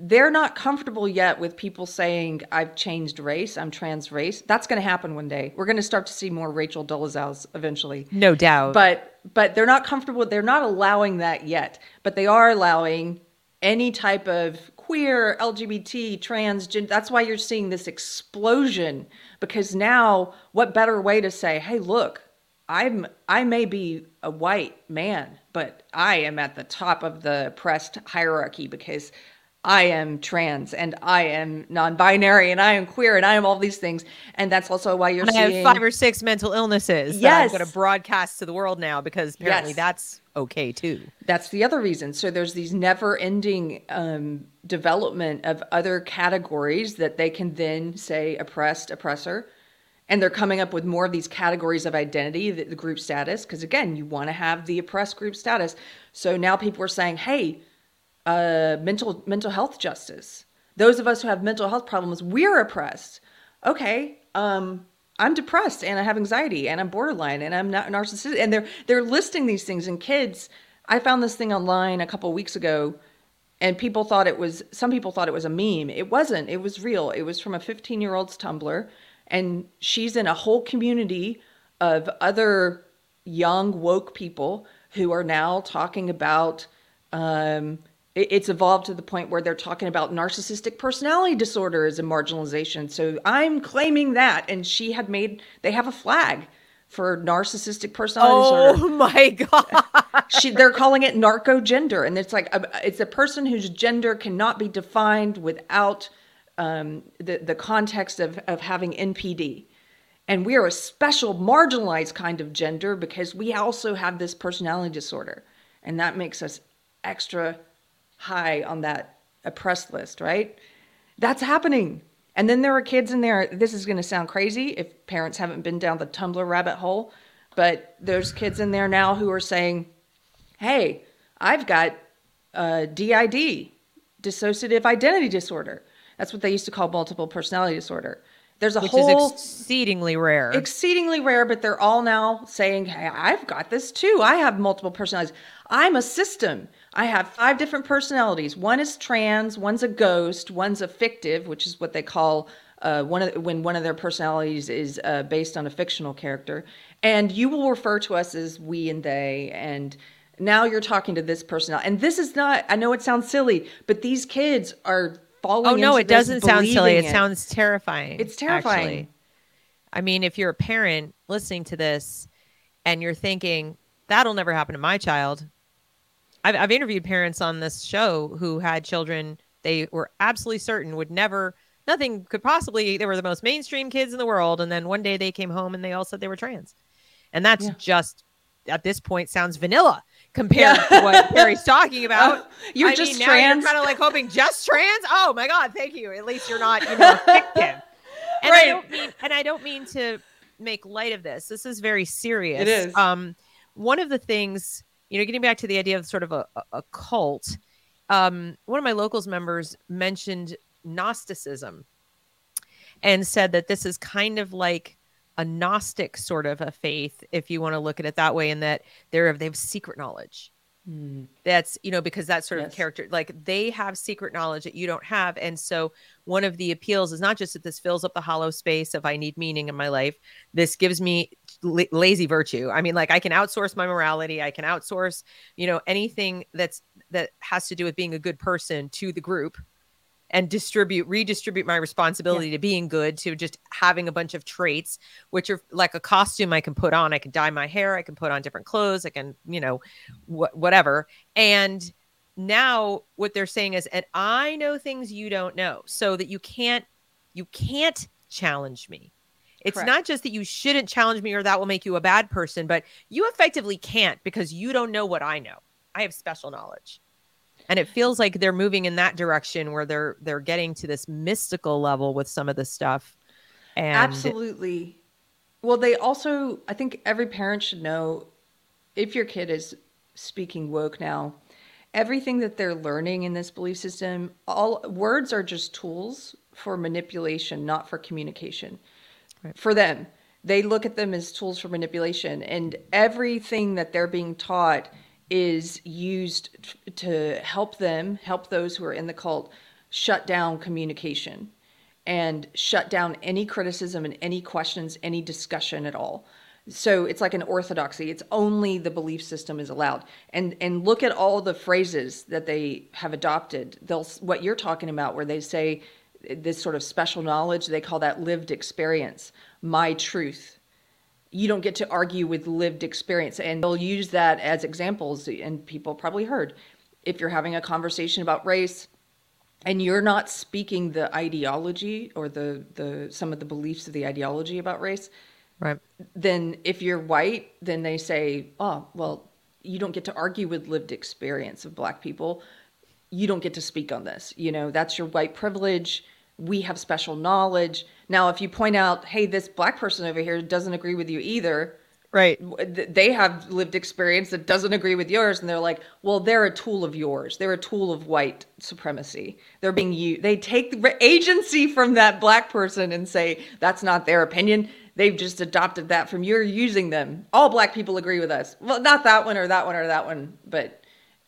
They're not comfortable yet with people saying, "I've changed race. I'm trans race." That's going to happen one day. We're going to start to see more Rachel Dolezals eventually, no doubt. But but they're not comfortable. They're not allowing that yet, but they are allowing any type of queer, LGBT, transgender. That's why you're seeing this explosion because now, what better way to say, "Hey, look, I'm I may be a white man, but I am at the top of the oppressed hierarchy because I am trans and I am non-binary and I am queer and I am all these things. And that's also why you're and seeing... I have five or six mental illnesses yes. that I'm going to broadcast to the world now because apparently yes. that's okay too. That's the other reason. So there's these never-ending um, development of other categories that they can then say oppressed, oppressor. And they're coming up with more of these categories of identity, the, the group status, because again, you want to have the oppressed group status. So now people are saying, hey, uh, mental mental health justice. Those of us who have mental health problems, we're oppressed. Okay, um, I'm depressed and I have anxiety and I'm borderline and I'm not narcissistic. And they're they're listing these things. And kids, I found this thing online a couple weeks ago, and people thought it was some people thought it was a meme. It wasn't. It was real. It was from a 15 year old's Tumblr, and she's in a whole community of other young woke people who are now talking about um, it's evolved to the point where they're talking about narcissistic personality disorder as a marginalization. So I'm claiming that. And she had made, they have a flag for narcissistic personality oh disorder. Oh [LAUGHS] my god! she, they're calling it narco gender, and it's like a, it's a person whose gender cannot be defined without um, the the context of of having NPD. And we are a special marginalized kind of gender because we also have this personality disorder, and that makes us extra high on that oppressed list, right? That's happening. And then there are kids in there. This is going to sound crazy if parents haven't been down the Tumblr rabbit hole, but there's kids in there now who are saying, hey, I've got a DID, dissociative identity disorder. That's what they used to call multiple personality disorder. There's a Which whole is exceedingly rare. Exceedingly rare, but they're all now saying, "Hey, I've got this too. I have multiple personalities. I'm a system. I have five different personalities. One is trans, one's a ghost, one's a fictive, which is what they call uh, one of when one of their personalities is uh, based on a fictional character. And you will refer to us as we and they. And now you're talking to this personality. And this is not. I know it sounds silly, but these kids are falling. Oh no, it doesn't sound silly. It, it, sounds terrifying. It's terrifying. Actually. I mean, if you're a parent listening to this and you're thinking that'll never happen to my child, I've, I've interviewed parents on this show who had children they were absolutely certain would never nothing could possibly they were the most mainstream kids in the world and then one day they came home and they all said they were trans and that's yeah. just at this point sounds vanilla compared yeah. to what Keri's [LAUGHS] talking about. Uh, you're I just mean, trans. You're kind of like hoping just trans. Oh my god, thank you. At least you're not, you know, victim. [LAUGHS] And right. I don't mean and I don't mean to make light of this. This is very serious. It is. Um, one of the things, you know, getting back to the idea of sort of a, a cult, um, one of my locals members mentioned Gnosticism and said that this is kind of like a Gnostic sort of a faith, if you want to look at it that way, in that they're they have secret knowledge. Mm. That's, you know, because that sort yes. of character, like they have secret knowledge that you don't have. And so one of the appeals is not just that this fills up the hollow space of I need meaning in my life. This gives me l- lazy virtue. I mean, like I can outsource my morality. I can outsource, you know, anything that's, that has to do with being a good person to the group and distribute redistribute my responsibility yeah. to being good to just having a bunch of traits which are like a costume i can put on. I can dye my hair i can put on different clothes i can you know wh- whatever. And now what they're saying is and i know things you don't know so that you can't you can't challenge me. It's Correct. not just that you shouldn't challenge me or that will make you a bad person but you effectively can't because you don't know what i know. I have special knowledge and it feels like they're moving in that direction where they're they're getting to this mystical level with some of the stuff. And absolutely. Well they also i think every parent should know if your kid is speaking woke now everything that they're learning in this belief system all words are just tools for manipulation not for communication. Right. for them they look at them as tools for manipulation. And everything that they're being taught is used to help them, help those who are in the cult, shut down communication and shut down any criticism and any questions, any discussion at all. So it's like an orthodoxy. It's only the belief system is allowed. And and look at all the phrases that they have adopted. They'll what you're talking about where they say this sort of special knowledge, they call that lived experience, my truth you don't get to argue with lived experience. And they'll use that as examples. And people probably heard if you're having a conversation about race and you're not speaking the ideology or the, the some of the beliefs of the ideology about race, right? Then if you're white, then they say, oh, well, you don't get to argue with lived experience of black people. You don't get to speak on this. You know, that's your white privilege. We have special knowledge now, if you point out, hey, this black person over here doesn't agree with you either, right? They have lived experience that doesn't agree with yours, and they're like, well, they're a tool of yours. They're a tool of white supremacy. They're being used. They take the agency from that black person and say that's not their opinion. They've just adopted that from you're using them. All black people agree with us. Well, not that one or that one or that one, but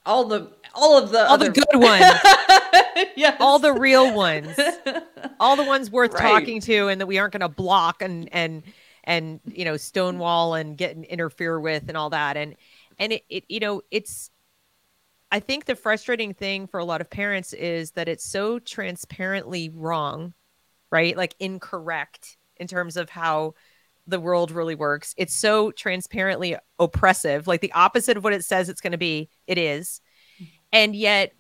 all the all of the all other... the good [LAUGHS] ones. yes. All the real ones. [LAUGHS] all the ones worth right. talking to and that we aren't going to block and and and you know stonewall and get and interfere with and all that and and it, it you know it's i think the frustrating thing for a lot of parents is that it's so transparently wrong right like incorrect in terms of how the world really works it's so transparently oppressive like the opposite of what it says it's going to be it is and yet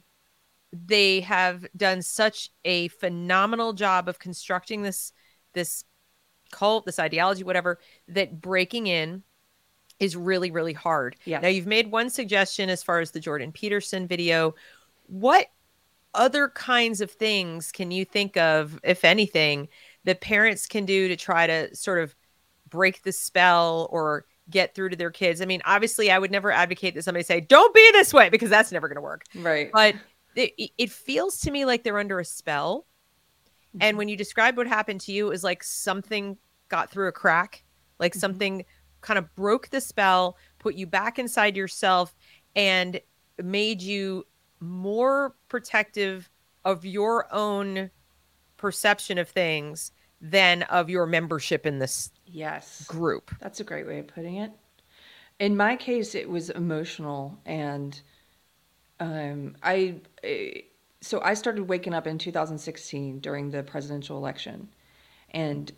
they have done such a phenomenal job of constructing this this cult this ideology whatever that breaking in is really really hard. Yeah. Now you've made one suggestion as far as the jordan peterson video. What other kinds of things can you think of if anything that parents can do to try to sort of break the spell or get through to their kids i mean obviously i would never advocate that somebody say don't be this way because that's never going to work right but it, it feels to me like they're under a spell. Mm-hmm. And when you describe what happened to you, it was like something got through a crack, like mm-hmm. something kind of broke the spell, put you back inside yourself, and made you more protective of your own perception of things than of your membership in this yes group. That's a great way of putting it. In my case, it was emotional and um, I eh, so I started waking up in 2016 during the presidential election, and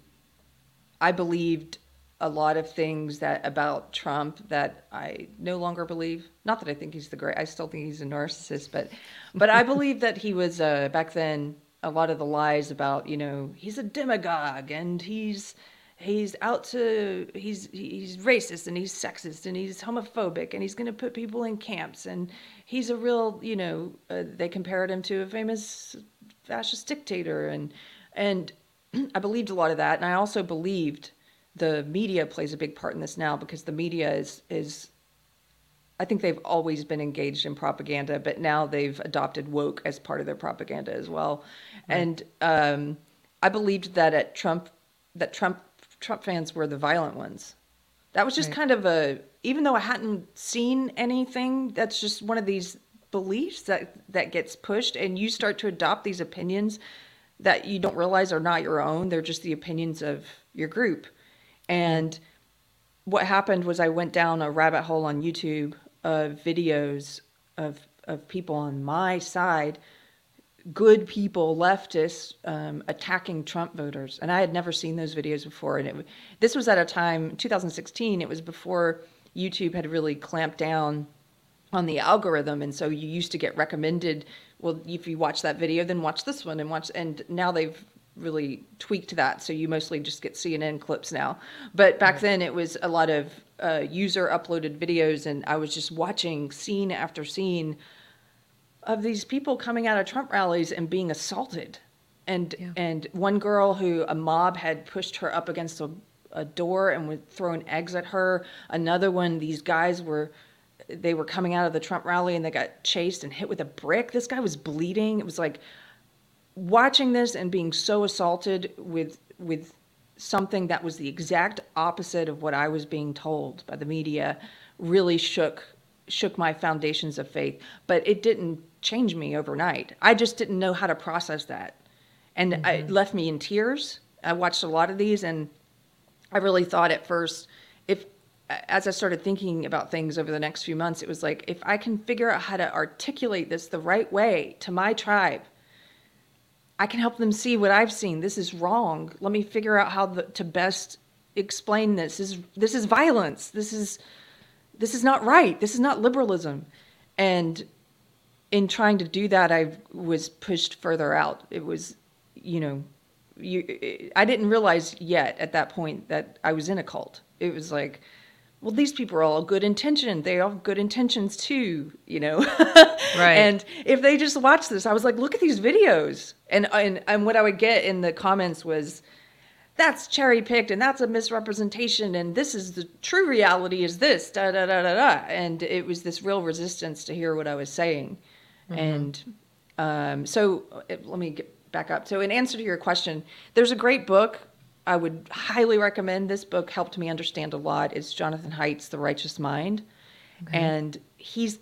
I believed a lot of things that about Trump that I no longer believe. Not that I think he's the great. I still think he's a narcissist, but but I believe that he was uh, back then. A lot of the lies about you know he's a demagogue and he's he's out to he's he's racist and he's sexist and he's homophobic and he's going to put people in camps and he's a real you know uh, they compared him to a famous fascist dictator and and [CLEARS THROAT] I believed a lot of that and I also believed the media plays a big part in this now because the media is is I think they've always been engaged in propaganda, but now they've adopted woke as part of their propaganda as well. Right. And um, I believed that at Trump, that Trump Trump fans were the violent ones. That was just right. kind of a, even though I hadn't seen anything, that's just one of these beliefs that that gets pushed, and you start to adopt these opinions that you don't realize are not your own. They're just the opinions of your group. And what happened was I went down a rabbit hole on YouTube of videos of of people on my side good people, leftists, um, attacking Trump voters. And I had never seen those videos before. And it, this was at a time, 2016, it was before YouTube had really clamped down on the algorithm. And so you used to get recommended, well, if you watch that video, then watch this one and watch. And now they've really tweaked that. So you mostly just get CNN clips now. But back right. then it was a lot of uh, user uploaded videos. And I was just watching scene after scene of these people coming out of Trump rallies and being assaulted. And yeah. and one girl who a mob had pushed her up against a, a door and were throwing eggs at her. Another one, these guys were they were coming out of the Trump rally and they got chased and hit with a brick. This guy was bleeding. It was like watching this and being so assaulted with with something that was the exact opposite of what I was being told by the media really shook shook my foundations of faith. But it didn't change me overnight. I just didn't know how to process that. And mm-hmm. it left me in tears. I watched a lot of these and I really thought at first if as I started thinking about things over the next few months, it was like if I can figure out how to articulate this the right way to my tribe, I can help them see what I've seen. This is wrong. Let me figure out how the, to best explain this. This is this is violence. This is this is not right. This is not liberalism. And in trying to do that, I was pushed further out. It was, you know, you, I didn't realize yet at that point that I was in a cult. It was like, well, these people are all good intentioned. They all have good intentions too, you know. [LAUGHS] right. And if they just watch this, I was like, look at these videos, and and and what I would get in the comments was, that's cherry picked, and that's a misrepresentation, and this is the true reality is this, da da da da da, and it was this real resistance to hear what I was saying. Mm-hmm. And um, so it, let me get back up. So, in answer to your question, there's a great book. I would highly recommend this book. Helped me understand a lot. It's Jonathan Haidt's The Righteous Mind, okay. and he's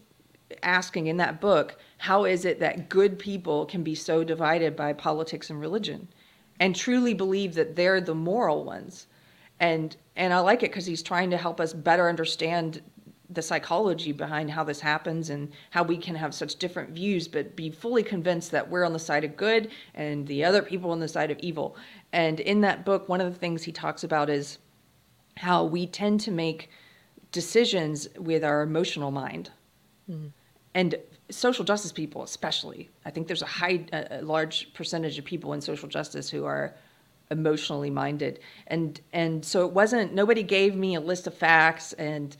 asking in that book, how is it that good people can be so divided by politics and religion, and truly believe that they're the moral ones? And and I like it because he's trying to help us better understand the psychology behind how this happens and how we can have such different views but be fully convinced that we're on the side of good and the other people on the side of evil and in that book one of the things he talks about is how we tend to make decisions with our emotional mind mm. and social justice people especially i think there's a high a large percentage of people in social justice who are emotionally minded and and so it wasn't nobody gave me a list of facts and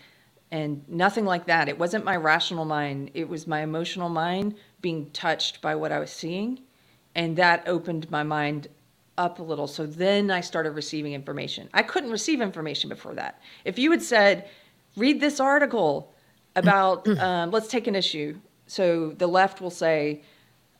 and nothing like that. It wasn't my rational mind, it was my emotional mind being touched by what I was seeing. And that opened my mind up a little. So then I started receiving information. I couldn't receive information before that. If you had said, read this article about, [CLEARS THROAT] um, let's take an issue. So the left will say,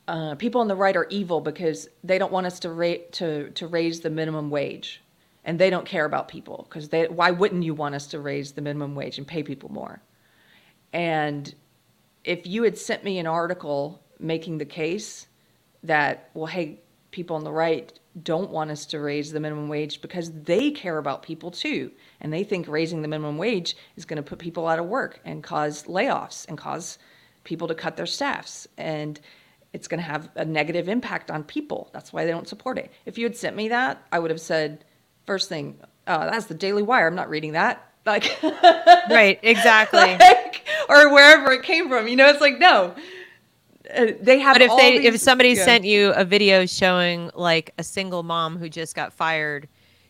uh, people on the right are evil because they don't want us to, ra- to, to raise the minimum wage and they don't care about people because they why wouldn't you want us to raise the minimum wage and pay people more and if you had sent me an article making the case that well hey people on the right don't want us to raise the minimum wage because they care about people too and they think raising the minimum wage is going to put people out of work and cause layoffs and cause people to cut their staffs and it's going to have a negative impact on people that's why they don't support it if you had sent me that i would have said first thing, oh, that's the Daily Wire. I'm not reading that. [LAUGHS] Like, right, exactly. [LAUGHS] Like, or wherever it came from. You know, it's like, no. Uh, they have but if they these, if somebody yeah. sent you a video showing like a single mom who just got fired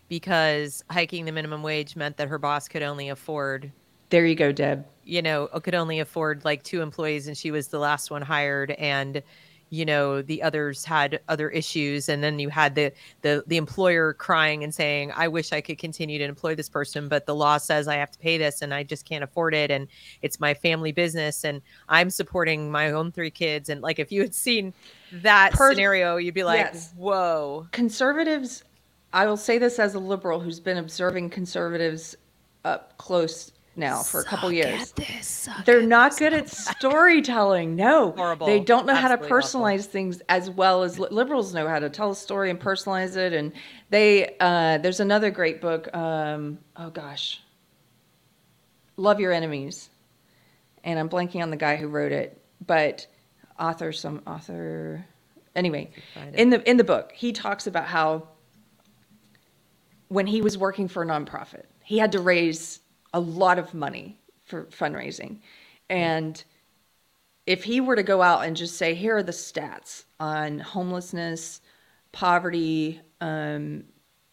because hiking the minimum wage meant that her boss could only afford there you go deb you know could only afford like two employees and she was the last one hired and you know the others had other issues and then you had the the the employer crying and saying i wish i could continue to employ this person but the law says i have to pay this and i just can't afford it and it's my family business and i'm supporting my own three kids and like if you had seen that per- scenario you'd be like yes. whoa conservatives i will say this as a liberal who's been observing conservatives up close now for a couple years. They're not good at storytelling. No, Horrible. they don't know Absolutely how to personalize awful. things as well as liberals know how to tell a story and personalize it. And they, uh, there's another great book. Um, oh gosh, Love Your Enemies, and I'm blanking on the guy who wrote it, but author, some author. Anyway, in the in the book, he talks about how when he was working for a nonprofit, he had to raise a lot of money for fundraising. And if he were to go out and just say, here are the stats on homelessness, poverty, um,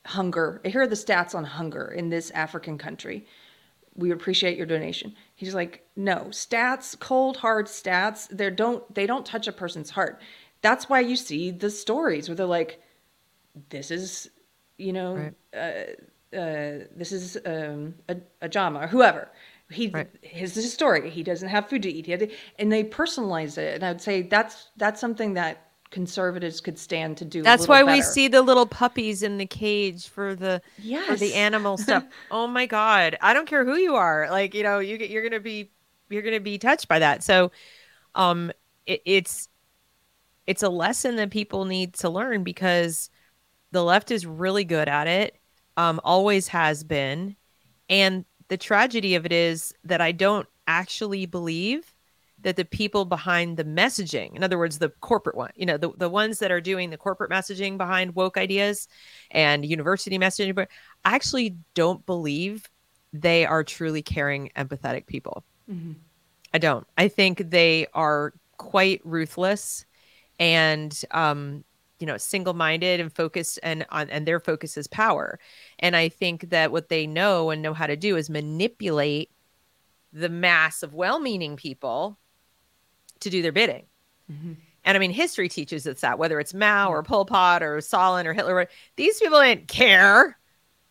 hunger, here are the stats on hunger in this African country. We appreciate your donation. He's like, no, stats, cold hard stats, they don't they don't touch a person's heart. That's why you see the stories where they're like, this is, you know, right. uh, uh, this is um, a, a Jama or whoever. He right. his, his story. He doesn't have food to eat. He had to, and they personalize it. And I would say that's that's something that conservatives could stand to do. That's why better. we see the little puppies in the cage for the yes. for the animal [LAUGHS] stuff. oh my god! I don't care who you are. Like you know, you get you're gonna be you're gonna be touched by that. So, um, it, it's it's a lesson that people need to learn because the left is really good at it um, always has been. And the tragedy of it is that I don't actually believe that the people behind the messaging, in other words, the corporate one, you know, the, the ones that are doing the corporate messaging behind woke ideas and university messaging, but I actually don't believe they are truly caring, empathetic people. Mm-hmm. I don't. I think they are quite ruthless and um, you know single-minded and focused and on and their focus is power and i think that what they know and know how to do is manipulate the mass of well-meaning people to do their bidding mm-hmm. and i mean history teaches us that whether it's mao or pol pot or stalin or hitler these people didn't care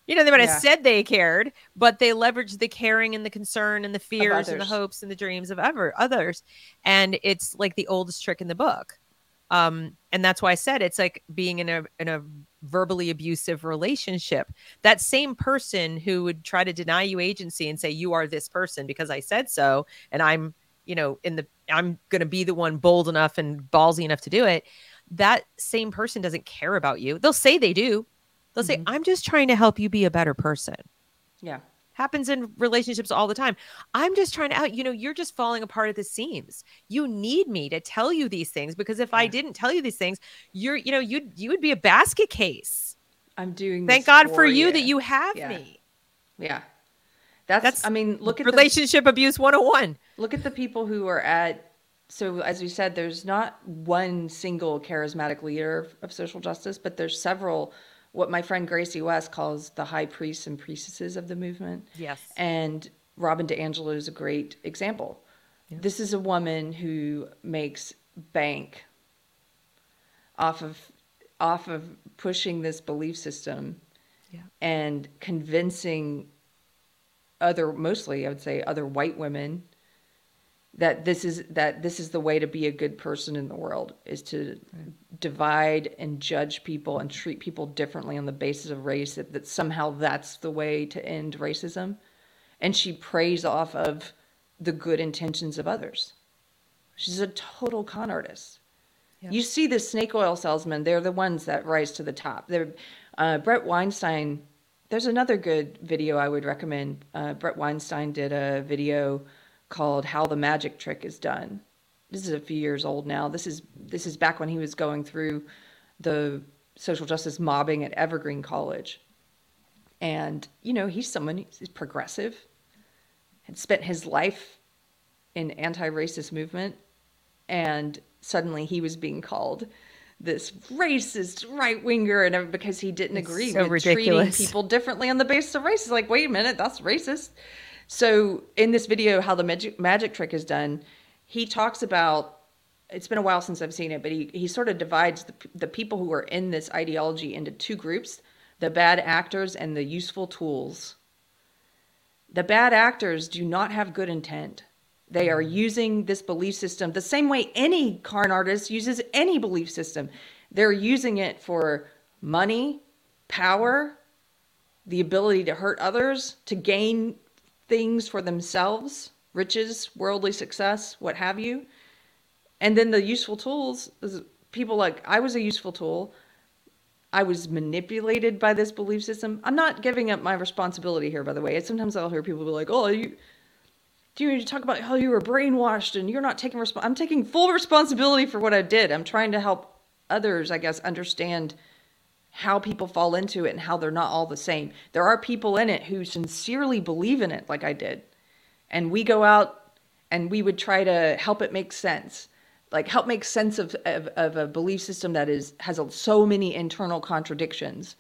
you know, they might have yeah. said they cared, but they leveraged the caring and the concern and the fears and the hopes and the dreams of ever others. And it's like the oldest trick in the book um and that's why i said it's like being in a in a verbally abusive relationship. That same person who would try to deny you agency and say you are this person because i said so and i'm you know in the i'm going to be the one bold enough and ballsy enough to do it that same person doesn't care about you. They'll say they do. They'll mm-hmm. say i'm just trying to help you be a better person. Yeah happens in relationships all the time. I'm just trying to out, you know, you're just falling apart at the seams. You need me to tell you these things because if yeah. I didn't tell you these things, you're, you know, you'd you would be a basket case. I'm doing Thank God for you, you that you have yeah. me. Yeah. That's, That's I mean, look at relationship the, abuse 101. Look at the people who are at so as we said there's not one single charismatic leader of social justice, but there's several what my friend Gracie West calls the high priests and priestesses of the movement. Yes. And Robin DiAngelo is a great example. Yeah. This is a woman who makes bank off of off of pushing this belief system yeah. and convincing other mostly I would say other white women that this is that this is the way to be a good person in the world is to right. divide and judge people and treat people differently on the basis of race that, that somehow that's the way to end racism. And she preys off of the good intentions of others. She's a total con artist. Yeah. you see the snake oil salesmen they're the ones that rise to the top. They're uh, bret weinstein there's another good video i would recommend. Uh, bret weinstein did a video called How the Magic Trick is Done. This is a few years old now. This is this is back when he was going through the social justice mobbing at Evergreen College. And you know, he's someone he's progressive, had spent his life in anti-racist movement and suddenly he was being called this racist right winger, and because he didn't agree so with ridiculous. treating people differently on the basis of race. It's like, wait a minute, that's racist. So in this video, how the magic magic trick is done, he talks about. It's been a while since I've seen it, but he, he sort of divides the, the people who are in this ideology into two groups the bad actors and the useful tools. The bad actors do not have good intent. They are using this belief system the same way any con artist uses any belief system. They're using it for money, power, the ability to hurt others, to gain things for themselves, riches, worldly success, what have you. And then the useful tools is people like I was a useful tool. I was manipulated by this belief system. I'm not giving up my responsibility here, by the way. Sometimes I'll hear people be like, "Oh, you do you need to talk about how you were brainwashed and you're not taking resp-? I'm taking full responsibility for what I did. I'm trying to help others, I guess, understand how people fall into it and how they're not all the same. There are people in it who sincerely believe in it, like I did, and we go out and we would try to help it make sense like help make sense of, of, of a belief system that is has so many internal contradictions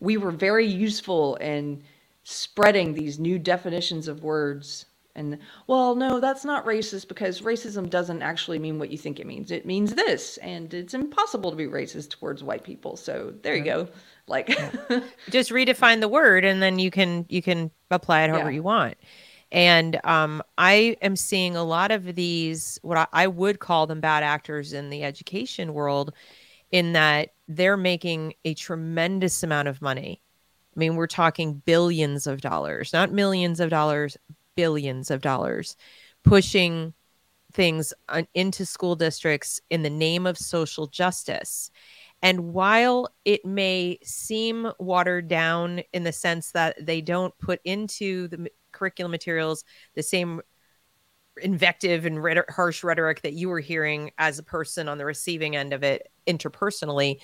we were very useful in spreading these new definitions of words and well no that's not racist because racism doesn't actually mean what you think it means. It means this and it's impossible to be racist towards white people. So there you go. Like [LAUGHS] just redefine the word and then you can you can apply it however Yeah. you want. And um, i am seeing a lot of these what I, I would call them bad actors in the education world in that they're making a tremendous amount of money. I mean we're talking billions of dollars not millions of dollars billions of dollars pushing things on, into school districts in the name of social justice. And while it may seem watered down in the sense that they don't put into the curriculum materials the same invective and rhetor- harsh rhetoric that you were hearing as a person on the receiving end of it interpersonally,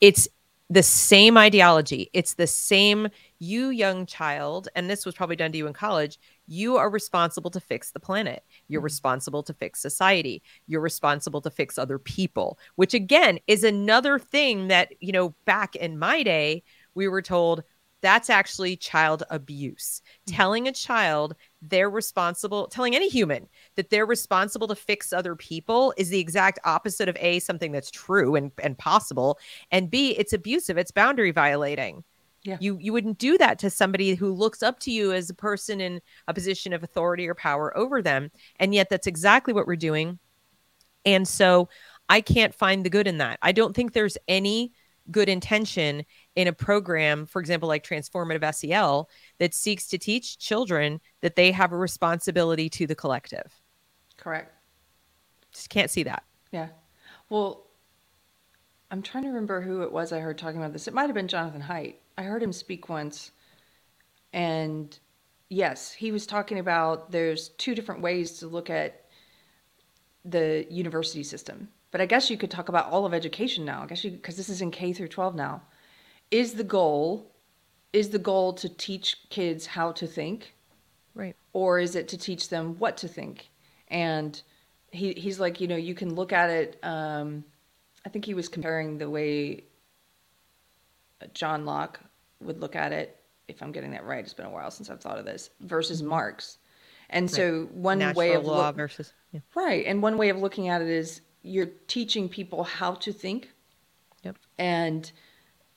it's the same ideology. It's the same, you young child, and this was probably done to you in college. You are responsible to fix the planet. You're mm-hmm. responsible to fix society. You're responsible to fix other people, which again is another thing that, you know, back in my day, we were told that's actually child abuse. Hmm. Telling a child they're responsible, telling any human that they're responsible to fix other people is the exact opposite of A, something that's true and, and possible, and B, it's abusive, it's boundary violating. Yeah. You you wouldn't do that to somebody who looks up to you as a person in a position of authority or power over them. And yet that's exactly what we're doing. And so I can't find the good in that. I don't think there's any good intention in a program, for example, like transformative SEL, that seeks to teach children that they have a responsibility to the collective. correct Just can't see that. Yeah. Well, I'm trying to remember who it was I heard talking about this. It might have been Jonathan Haidt. I heard him speak once. And yes, he was talking about there's two different ways to look at the university system. But I guess you could talk about all of education now. I guess you because this is in K through 12 now. Is the goal is the goal to teach kids how to think Right. or is it to teach them what to think? And he he's like, you know, you can look at it. Um, I think he was comparing the way John Locke would look at it. If I'm getting that right, it's been a while since I've thought of this versus Marx. And so one Natural way of law look, versus yeah. right, and one way of looking at it is you're teaching people how to think, Yep. and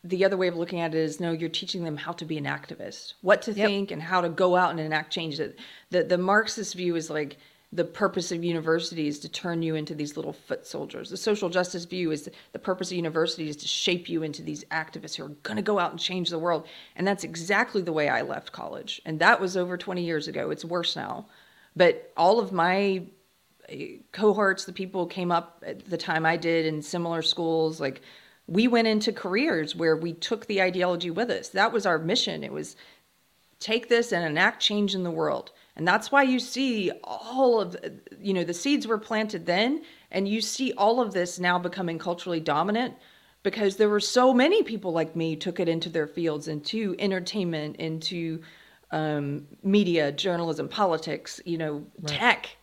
the other way of looking at it is no, you're teaching them how to be an activist, what to Yep. think, and how to go out and enact change. The, the the Marxist view is like the purpose of university is to turn you into these little foot soldiers. The social justice view is the purpose of university is to shape you into these activists who are going to go out and change the world. And that's exactly the way I left college. And that was over 20 years ago. It's worse now. But all of my eh, cohorts, the people who came up at the time I did in similar schools, like we went into careers where we took the ideology with us. That was our mission. It was take this and enact change in the world. And that's why you see all of you know the seeds were planted then and you see all of this now becoming culturally dominant because there were so many people like me took it into their fields into entertainment into um, media journalism politics you know tech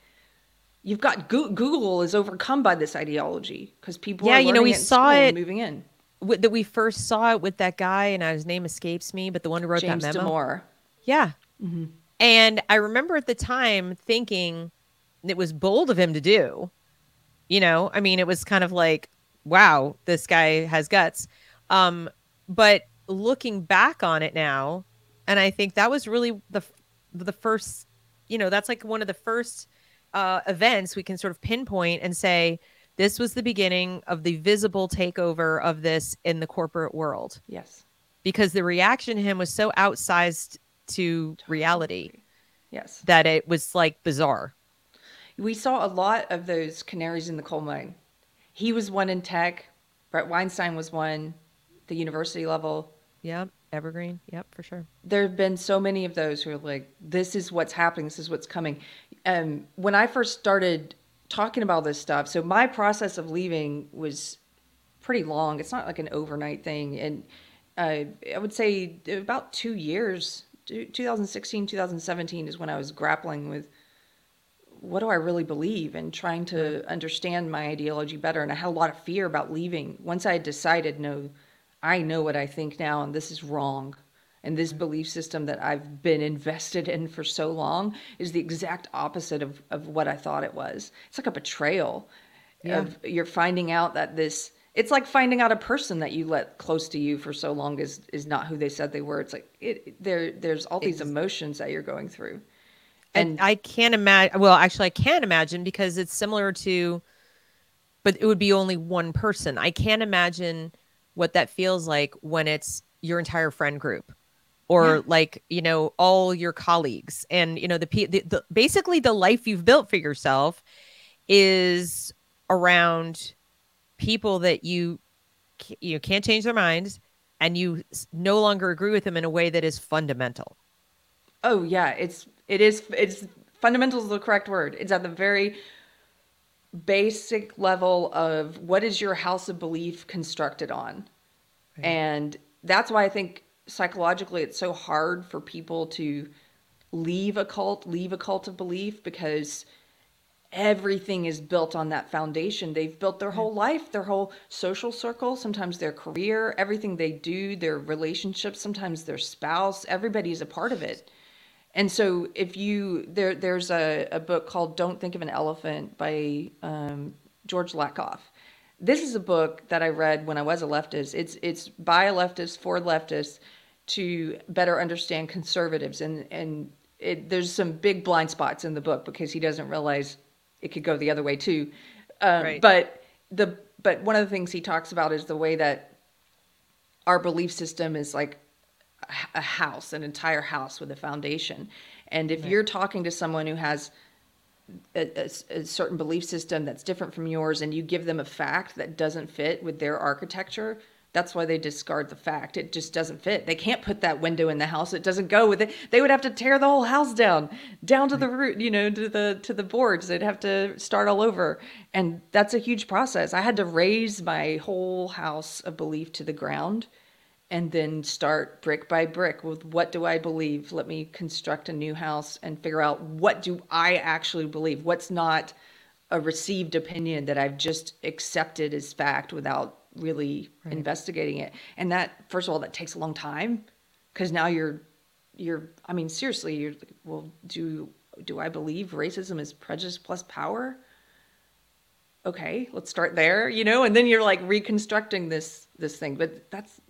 you've got Google is overcome by this ideology because people yeah, you know, we saw it moving in. With, that we first saw it with that guy, and his name escapes me, but the one who wrote James that memo. Damore. Yeah. Mm-hmm. And I remember at the time thinking it was bold of him to do. You know, I mean, it was kind of like, wow, this guy has guts. Um, but looking back on it now, and I think that was really the the first, you know, that's like one of the first uh, events we can sort of pinpoint and say this was the beginning of the visible takeover of this in the corporate world. Yes, because the reaction to him was so outsized to reality. Yes, that it was like bizarre. We saw a lot of those canaries in the coal mine. He was one in tech. Bret Weinstein was one, the university level. Yep, Evergreen. Yep, for sure. There have been so many of those who are like, "This is what's happening. This is what's coming." Um, when I first started talking about this stuff, so my process of leaving was pretty long. It's not like an overnight thing, and uh, I would say about two years. 2016, 2017 is when I was grappling with what do I really believe and trying to understand my ideology better. And I had a lot of fear about leaving. Once I had decided, no, I know what I think now, and this is wrong. And this belief system that I've been invested in for so long is the exact opposite of, of what I thought it was. It's like a betrayal. Yeah. Of, you're finding out that this it's like finding out a person that you let close to you for so long is is not who they said they were. It's like it there there's all these emotions that you're going through. And I can't imagine. Well, actually, I can imagine because it's similar to, but it would be only one person. I can't imagine what that feels like when it's your entire friend group or yeah. like you know all your colleagues. And you know the, the, the basically the life you've built for yourself is around people that you you can't change their minds and you no longer agree with them in a way that is fundamental. Oh yeah. It's it is it's fundamental is the correct word. It's at the very basic level of what is your house of belief constructed on? Right. and that's why i think psychologically it's so hard for people to leave a cult leave a cult of belief because everything is built on that foundation. They've built their whole life, their whole social circle, sometimes their career, everything they do, their relationships, sometimes their spouse, everybody's a part of it. And so if you there there's a, a book called Don't Think of an Elephant by um, George Lakoff. This is a book that I read when I was a leftist. It's it's by a leftist for leftists to better understand conservatives and and it, there's some big blind spots in the book because he doesn't realize it could go the other way too. Um, right. But the but one of the things he talks about is the way that our belief system is like a house, an entire house with a foundation. And if right. you're talking to someone who has a, a, a, certain belief system that's different from yours, and you give them a fact that doesn't fit with their architecture, that's why they discard the fact. It just doesn't fit. They can't put that window in the house. It doesn't go with it. They would have to tear the whole house down, down to the root, you know, to the to the boards. They'd have to start all over. And that's a huge process. I had to raze my whole house of belief to the ground and then start brick by brick with what do I believe? Let me construct a new house and figure out what do I actually believe? What's not a received opinion that I've just accepted as fact without really right. investigating it. And that, first of all, that takes a long time because now you're, you're, I mean, seriously, you're, well, do, do I believe racism is prejudice plus power? Okay, let's start there, you know, and then you're like reconstructing this, this thing, but that's,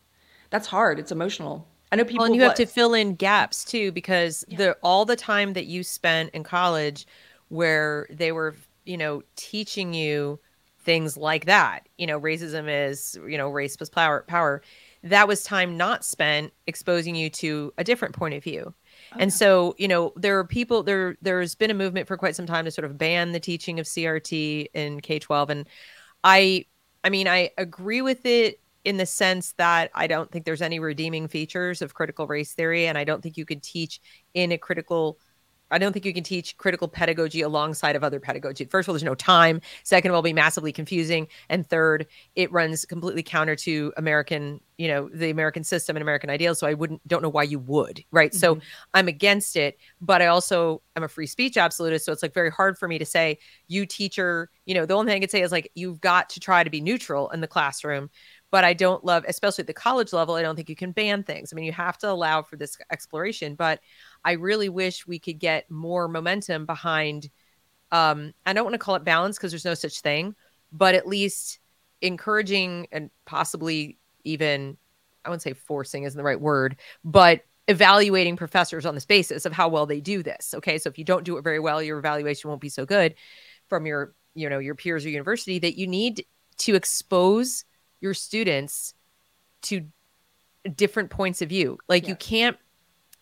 that's hard. It's emotional. I know people. Well, and you have to fill in gaps too, because yeah. the all the time that you spent in college, where they were, you know, teaching you things like that. You know, racism is, you know, race plus power power. That was time not spent exposing you to a different point of view. Oh, and so, you know, there are people there there's been a movement for quite some time to sort of ban the teaching of CRT in K-12 and I I mean, I agree with it in the sense that I don't think there's any redeeming features of critical race theory and I don't think you could teach in a critical I don't think you can teach critical pedagogy alongside of other pedagogy. First of all, there's no time. Second of all, be massively confusing. And third, it runs completely counter to American, you know, the American system and American ideals. So I wouldn't don't know why you would, right? Mm-hmm. So I'm against it, but I also I'm a free speech absolutist. So it's like very hard for me to say, you teacher, you know, the only thing I could say is like you've got to try to be neutral in the classroom but I don't love, especially at the college level, I don't think you can ban things. I mean, you have to allow for this exploration, but I really wish we could get more momentum behind. Um, I don't want to call it balance because there's no such thing, but at least encouraging and possibly even, I wouldn't say forcing isn't the right word, but evaluating professors on this basis of how well they do this. Okay. So if you don't do it very well, your evaluation won't be so good from your, you know, your peers or university that you need to expose your students to different points of view. Like yeah. you can't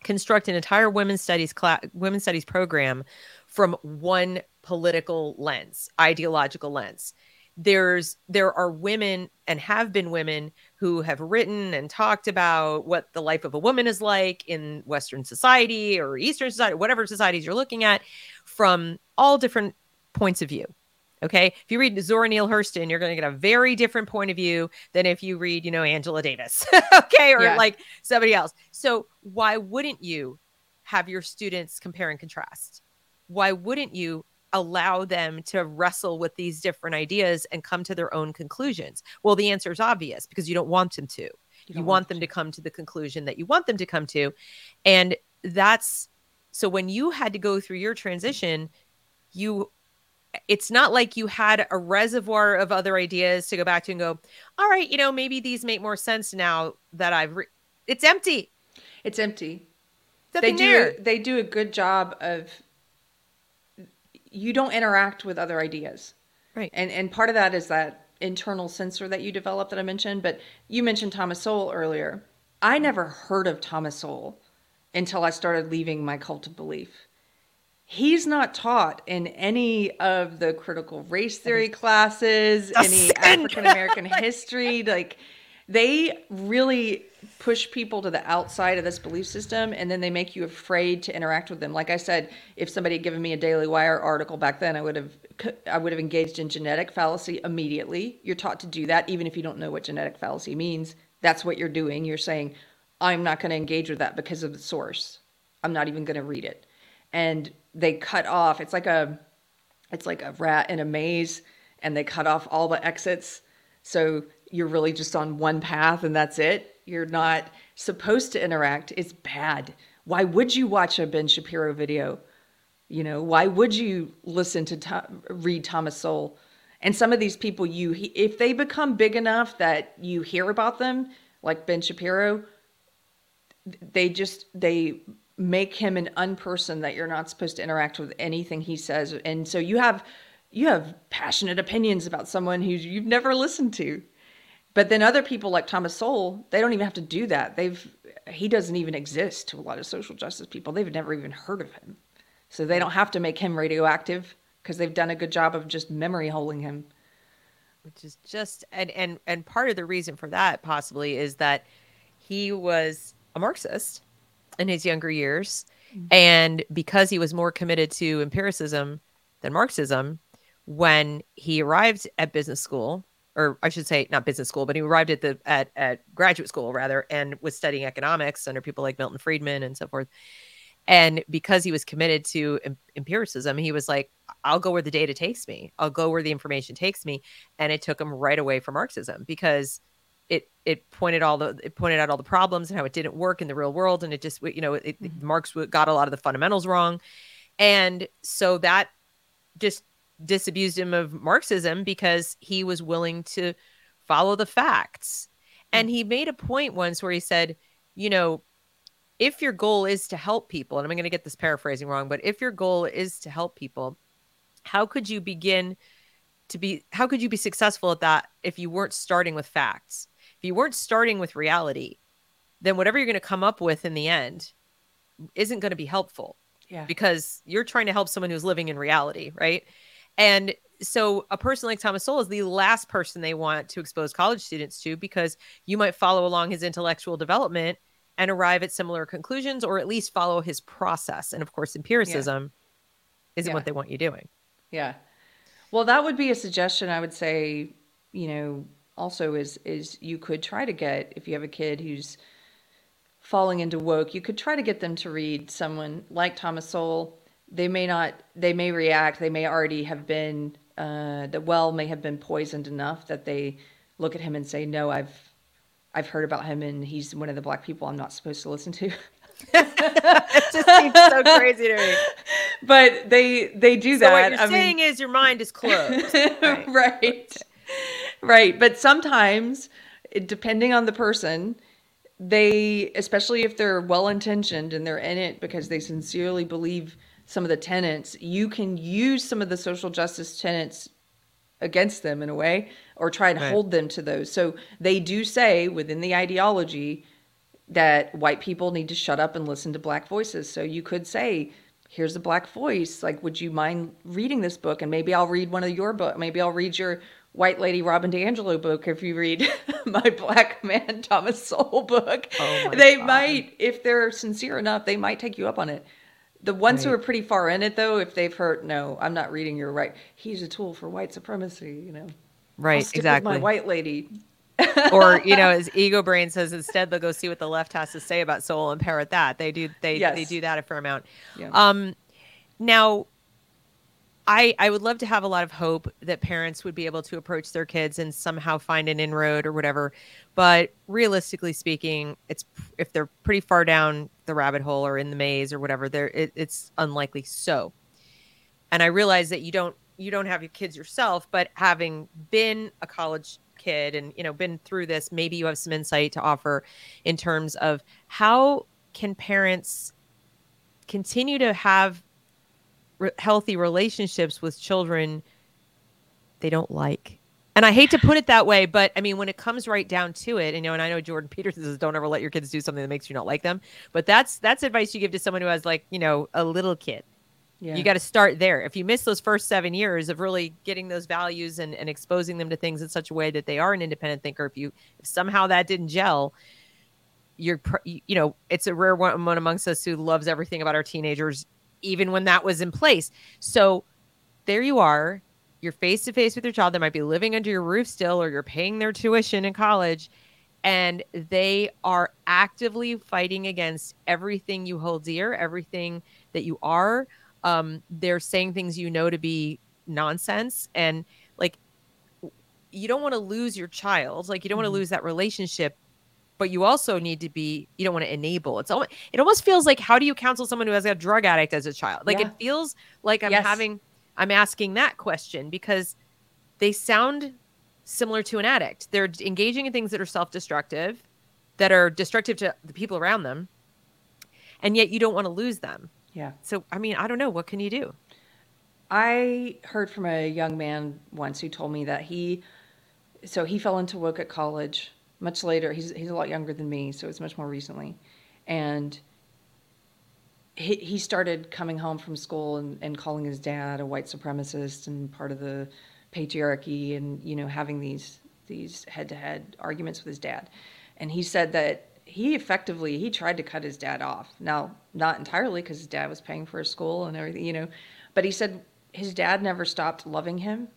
construct an entire women's studies class women's studies program from one political lens, ideological lens. There's there are women and have been women who have written and talked about what the life of a woman is like in western society or eastern society, whatever societies you're looking at from all different points of view. Okay. If you read Zora Neale Hurston, you're going to get a very different point of view than if you read, you know, Angela Davis. [LAUGHS] okay. Or yeah. like somebody else. So why wouldn't you have your students compare and contrast? Why wouldn't you allow them to wrestle with these different ideas and come to their own conclusions? Well, the answer is obvious because you don't want them to. You, you want, want them to come to the conclusion that you want them to come to. And that's so when you had to go through your transition, you it's not like you had a reservoir of other ideas to go back to and go, all right, you know, maybe these make more sense now that I've. Re-. It's empty. It's empty. they do. There. They do a good job of. You don't interact with other ideas, right? And and part of that is that internal censor that you develop that I mentioned. But you mentioned Thomas Sowell earlier. I never heard of Thomas Sowell until I started leaving my cult of belief he's not taught in any of the critical race theory classes, [LAUGHS] any African American history. Like they really push people to the outside of this belief system and then they make you afraid to interact with them. Like I said, if somebody had given me a Daily Wire article back then, I would have I would have engaged in genetic fallacy immediately. You're taught to do that even if you don't know what genetic fallacy means. That's what you're doing. You're saying I'm not going to engage with that because of the source. I'm not even going to read it. And they cut off. It's like a it's like a rat in a maze and they cut off all the exits. So you're really just on one path and that's it. You're not supposed to interact. It's bad. Why would you watch a Ben Shapiro video? You know, why would you listen to read Thomas Sowell? And some of these people you if they become big enough that you hear about them, like Ben Shapiro, they just they make him an unperson that you're not supposed to interact with anything he says. And so you have you have passionate opinions about someone who you've never listened to. But then other people like thomas sowell they don't even have to do that. They've he doesn't even exist to a lot of social justice people. They've never even heard of him. So they don't have to make him radioactive because they've done a good job of just memory holding him. Which is just and and and part of the reason for that possibly is that he was a marxist in his younger years. Mm-hmm. And because he was more committed to empiricism than Marxism, when he arrived at business school, or I should say not business school, but he arrived at the at, at graduate school rather and was studying economics under people like Milton Friedman and so forth. And because he was committed to em- empiricism, he was like, I'll go where the data takes me. I'll go where the information takes me. And it took him right away from Marxism because it it pointed all the it pointed out all the problems and how it didn't work in the real world and it just you know it, mm-hmm. Marx got a lot of the fundamentals wrong and so that just disabused him of Marxism because he was willing to follow the facts mm-hmm. and he made a point once where he said you know if your goal is to help people and I'm going to get this paraphrasing wrong but if your goal is to help people how could you begin to be how could you be successful at that if you weren't starting with facts if you weren't starting with reality, then whatever you're going to come up with in the end isn't going to be helpful. Yeah. Because you're trying to help someone who's living in reality, right? And so a person like Thomas Sowell is the last person they want to expose college students to because you might follow along his intellectual development and arrive at similar conclusions or at least follow his process. And of course, empiricism yeah. isn't yeah. what they want you doing. Yeah. Well, that would be a suggestion I would say, you know, also is is you could try to get if you have a kid who's falling into woke, you could try to get them to read someone like Thomas Sowell. They may not they may react, they may already have been uh, the well may have been poisoned enough that they look at him and say, "No, I've I've heard about him, and he's one of the black people I'm not supposed to listen to." [LAUGHS] it just seems so crazy to me. But they they do so that. What you're I saying mean... is your mind is closed, [LAUGHS] right? right. Right. But sometimes, depending on the person, they, especially if they're well intentioned and they're in it because they sincerely believe some of the tenets, you can use some of the social justice tenets against them in a way or try and right. hold them to those. So they do say within the ideology that white people need to shut up and listen to black voices. So you could say, here's a black voice. Like, would you mind reading this book? And maybe I'll read one of your book. Maybe I'll read your white lady Robin DiAngelo book if you read [LAUGHS] my black man Thomas Sowell book. Oh [LAUGHS] they God. might, if they're sincere enough, they might take you up on it. The ones right. who are pretty far in it, though, if they've heard, no, I'm not reading your right. He's a tool for white supremacy, you know. Right, exactly. my white lady. or you [LAUGHS] know, as ego brain says, instead they'll go see what the left has to say about Sowell and parrot that. They do. They yes. they do that a fair amount. Yeah. Um, now, I I would love to have a lot of hope that parents would be able to approach their kids and somehow find an inroad or whatever. But realistically speaking, it's if they're pretty far down the rabbit hole or in the maze or whatever, there it, it's unlikely so. And I realize that you don't you don't have your kids yourself, but having been a college kid and you know been through this, maybe you have some insight to offer in terms of how can parents continue to have re- healthy relationships with children they don't like and I hate to put it that way, but I mean, when it comes right down to it, you know, and I know Jordan [LAUGHS] Peterson says, "Don't ever let your kids do something that makes you not like them." But that's that's advice you give to someone who has like, you know, a little kid. Yeah. You got to start there. If you miss those first seven years of really getting those values and, and exposing them to things in such a way that they are an independent thinker, if you if somehow that didn't gel, you're you know, it's a rare one, one amongst us who loves everything about our teenagers, even when that was in place. So there you are you're face to face with your child that might be living under your roof still or you're paying their tuition in college and they are actively fighting against everything you hold dear everything that you are um, they're saying things you know to be nonsense and like you don't want to lose your child like you don't mm-hmm. want to lose that relationship but you also need to be you don't want to enable it's almost it almost feels like how do you counsel someone who has a drug addict as a child like yeah. it feels like i'm yes. having I'm asking that question because they sound similar to an addict. They're engaging in things that are self destructive, that are destructive to the people around them, and yet you don't want to lose them. Yeah. So, I mean, I don't know. What can you do? I heard from a young man once who told me that he, so he fell into woke at college much later. He's, he's a lot younger than me, so it's much more recently. And he, he started coming home from school and, and calling his dad a white supremacist and part of the patriarchy and you know having these these head-to-head arguments with his dad and he said that he effectively he tried to cut his dad off now not entirely because his dad was paying for his school and everything you know but he said his dad never stopped loving him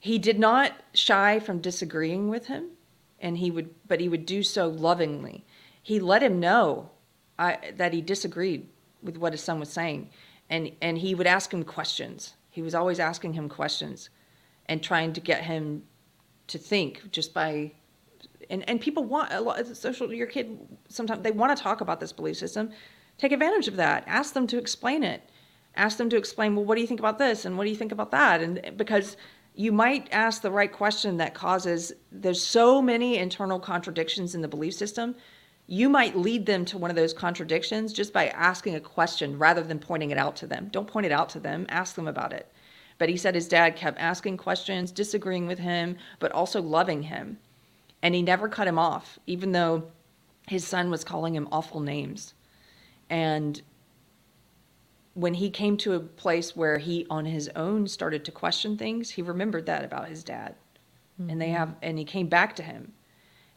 he did not shy from disagreeing with him and he would but he would do so lovingly. He let him know I, that he disagreed with what his son was saying, and and he would ask him questions. He was always asking him questions, and trying to get him to think just by. And, and people want a lot of social your kid sometimes they want to talk about this belief system. Take advantage of that. Ask them to explain it. Ask them to explain well what do you think about this? And what do you think about that? And because you might ask the right question that causes there's so many internal contradictions in the belief system you might lead them to one of those contradictions just by asking a question rather than pointing it out to them. Don't point it out to them, ask them about it. But he said his dad kept asking questions, disagreeing with him, but also loving him. And he never cut him off, even though his son was calling him awful names. And when he came to a place where he on his own started to question things, he remembered that about his dad. Mm-hmm. And they have and he came back to him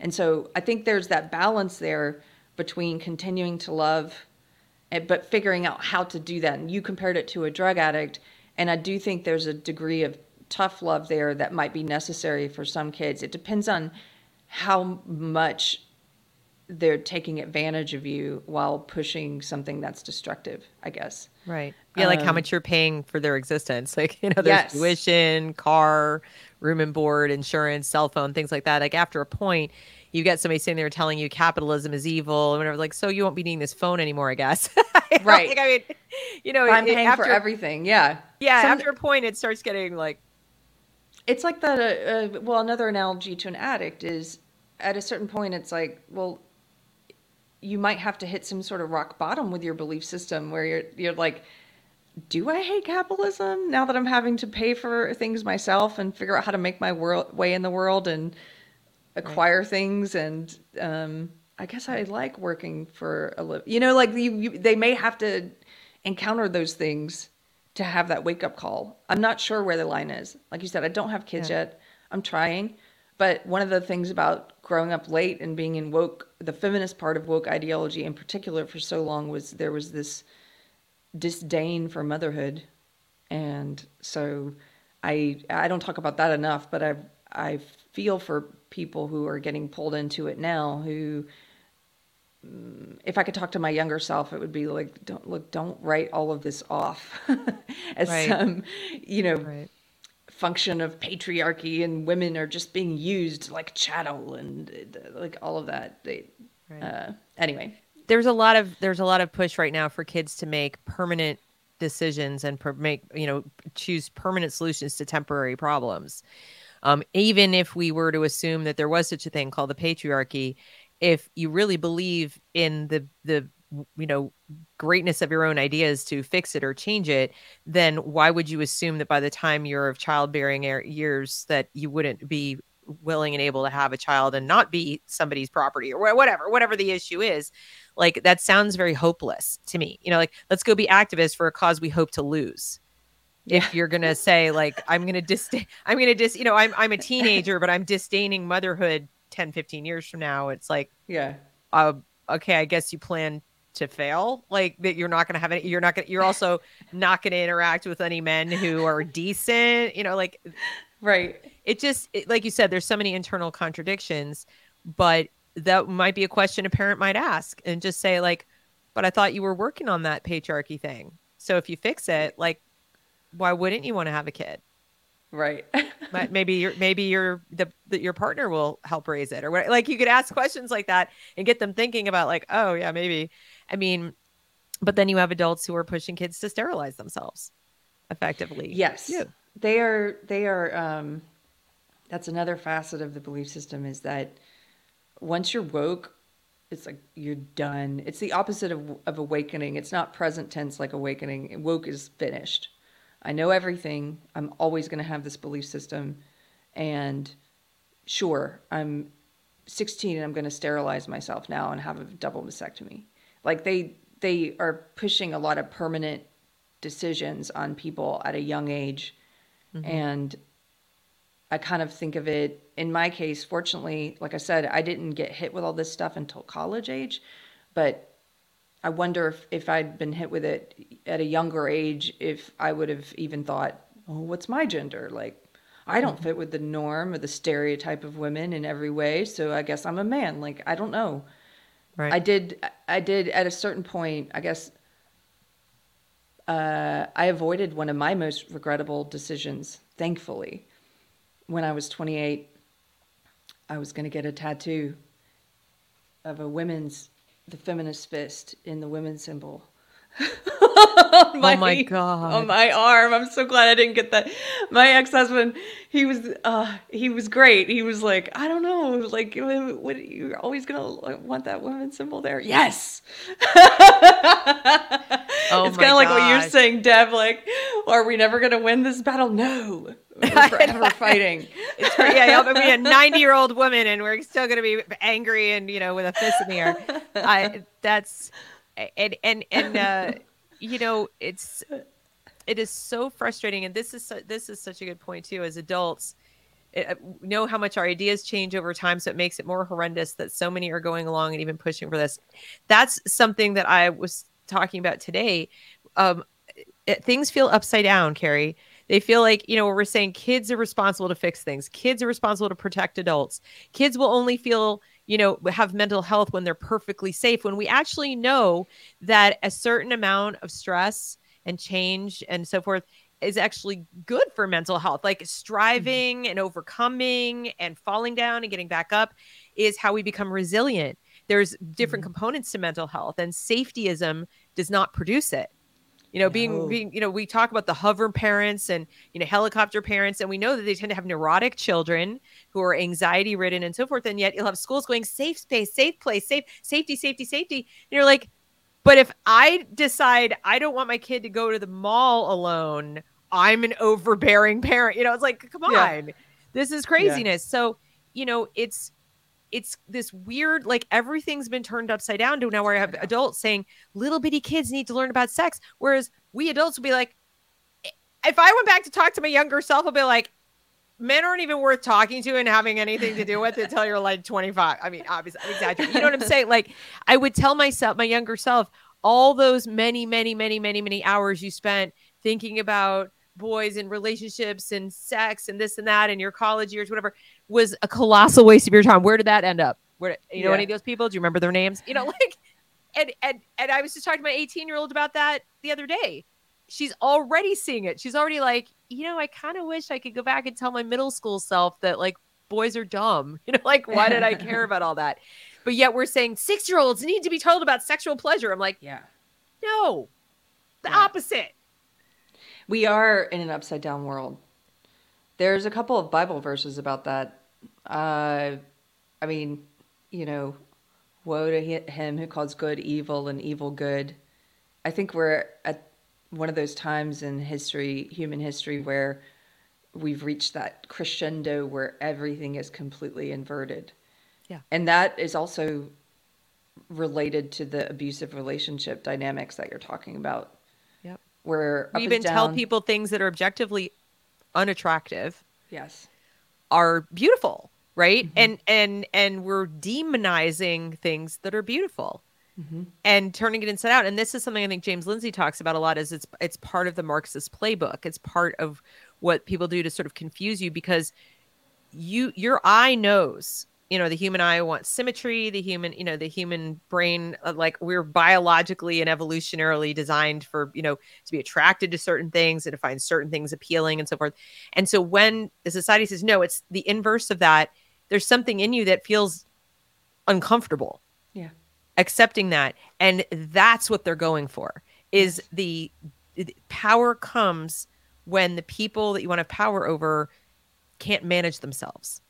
and so I think there's that balance there between continuing to love eh, but figuring out how to do that. And you compared it to a drug addict. And I do think there's a degree of tough love there that might be necessary for some kids. It depends on how much they're taking advantage of you while pushing something that's destructive, I guess. Right. Yeah, like um, how much you're paying for their existence. [LAUGHS] Like, you know, there's yes. tuition, car, room and board, insurance, cell phone, things like that. Like after a point, you get somebody sitting there telling you capitalism is evil and whatever. Like, so you won't be needing this phone anymore, I guess. [LAUGHS] right. Like, I mean, you know, I'm it, paying after, for everything. Yeah. Yeah. Some, after a point, it starts getting like. It's like that. Uh, uh, well, another analogy to an addict is at a certain point, it's like, well, you might have to hit some sort of rock bottom with your belief system where you're you're like do I hate capitalism now that I'm having to pay for things myself and figure out how to make my world way in the world and acquire right. things and um, I guess I like working for a living. You know, like you, you, they may have to encounter those things to have that wake up call. I'm not sure where the line is. Like you said, I don't have kids yeah. yet. I'm trying. But one of the things about growing up late and being in woke, the feminist part of woke ideology in particular for so long was there was this disdain for motherhood. And so I I don't talk about that enough, but I I feel for people who are getting pulled into it now who mm, if I could talk to my younger self, it would be like, don't look, don't write all of this off [LAUGHS] as right. some, you know, right. Function of patriarchy and women are just being used like chattel and uh, like all of that. They, right. uh, anyway, there's a lot of there's a lot of push right now for kids to make permanent decisions and per- make you know choose permanent solutions to temporary problems um, even if we were to assume that there was such a thing called the patriarchy, if you really believe in the the you know greatness of your own ideas to fix it or change it then why would you assume that by the time you're of childbearing years that you wouldn't be willing and able to have a child and not be somebody's property or whatever whatever the issue is? Like that sounds very hopeless to me you know like let's go be activists for a cause we hope to lose. If you're gonna say like i'm gonna dis i'm gonna dis you know i'm i'm a teenager but i'm disdaining motherhood 10 15 years from now it's like yeah. uh, okay i guess you plan to fail like that you're not gonna have any you're not gonna you're also not gonna interact with any men who are [LAUGHS] decent you know like right it just it, like you said there's so many internal contradictions but that might be a question a parent might ask and just say like but i thought you were working on that patriarchy thing so if you fix it like why wouldn't you want to have a kid? Right. but [LAUGHS] maybe your maybe your the, the, your partner will help raise it or what like you could ask questions like that and get them thinking about like, oh yeah, maybe. I mean, but then you have adults who are pushing kids to sterilize themselves effectively. Yes. Too. They are they are um that's another facet of the belief system is that once you're woke it's like you're done. It's the opposite of, of awakening. It's not present tense like awakening. Woke is finished. I know everything. I'm always going to have this belief system. And sure, I'm 16 and I'm going to sterilize myself now and have a double mastectomy. Like they they are pushing a lot of permanent decisions on people at a young age. Mm-hmm. And I kind of think of it in my case, fortunately, like I said, I didn't get hit with all this stuff until college age, but I wonder if, if I'd been hit with it at a younger age, if I would have even thought, oh, what's my gender? Like, I don't fit with the norm or the stereotype of women in every way, so I guess I'm a man. Like, I don't know. Right. I did, I did at a certain point, I guess, uh, I avoided one of my most regrettable decisions, thankfully. When I was 28, I was going to get a tattoo of a women's the feminist fist in the women's symbol. My, [LAUGHS] oh my god! On my arm. I'm so glad I didn't get that. My ex-husband, he was, uh, he was great. He was like, I don't know, like, what, you're always gonna want that woman symbol there. Yes. [LAUGHS] oh it's kind of like what you're saying, Deb. Like, are we never gonna win this battle? No. We're [LAUGHS] forever fighting. It's for, yeah, I'll be a 90 year old woman and we're still going to be angry and, you know, with a fist in the air. I, that's, and, and, and, uh, you know, it's, it is so frustrating. And this is, this is such a good point too, as adults, uh, know how much our ideas change over time so it makes it more horrendous that so many are going along and even pushing for this. That's something that i was talking about today. Um, it, things feel upside down Keri. They feel like you know we're saying kids are responsible to fix things. Kids are responsible to protect adults. Kids will only feel you know have mental health when they're perfectly safe when we actually know that a certain amount of stress and change and so forth is actually good for mental health. Like mm-hmm. striving and overcoming and falling down and getting back up is how we become resilient. There's different mm-hmm. components to mental health, and safetyism does not produce it. You know, no. being being, you know, we talk about the hover parents and you know, helicopter parents, and we know that they tend to have neurotic children who are anxiety ridden and so forth. And yet you'll have schools going safe space, safe place, safe, safety, safety, safety. And you're like, but if I decide I don't want my kid to go to the mall alone, I'm an overbearing parent. You know, it's like, come on, yeah. this is craziness. Yeah. So, you know, it's it's this weird, like everything's been turned upside down to now where I have adults saying little bitty kids need to learn about sex. Whereas we adults will be like, if I went back to talk to my younger self, I'll be like, men aren't even worth talking to and having anything to do with until you're like 25. I mean, obviously, I'm exaggerating. You know what I'm saying? Like, I would tell myself, my younger self, all those many, many, many, many, many hours you spent thinking about boys and relationships and sex and this and that and your college years, whatever, was a colossal waste of your time. Where did that end up? Where you know yeah. any of those people? Do you remember their names? You know, [LAUGHS] like and and and I was just talking to my 18 year old about that the other day. She's already seeing it. She's already like, you know, I kind of wish I could go back and tell my middle school self that like boys are dumb. [LAUGHS] You know, like why did I care [LAUGHS] about all that? But yet we're saying six year olds need to be told about sexual pleasure. I'm like, yeah, no, the yeah. opposite. We are in an upside down world. There's a couple of Bible verses about that. Uh, I mean, you know, woe to him who calls good evil and evil good. I think we're at one of those times in history, human history, where we've reached that crescendo where everything is completely inverted. Yeah. And that is also related to the abusive relationship dynamics that you're talking about where we even tell people things that are objectively unattractive yes. are beautiful right? Mm-hmm. and and and we're demonizing things that are beautiful mm-hmm. and turning it inside out. And this is something i think james lindsay talks about a lot is it's it's part of the marxist playbook. It's part of what people do to sort of confuse you because you your eye knows you know the human eye wants symmetry the human you know the human brain uh, like we're biologically and evolutionarily designed for you know to be attracted to certain things and to find certain things appealing and so forth. And so when the society says no it's the inverse of that there's something in you that feels uncomfortable. Yeah. Accepting that and that's what they're going for is the, the power comes when the people that you want to have power over can't manage themselves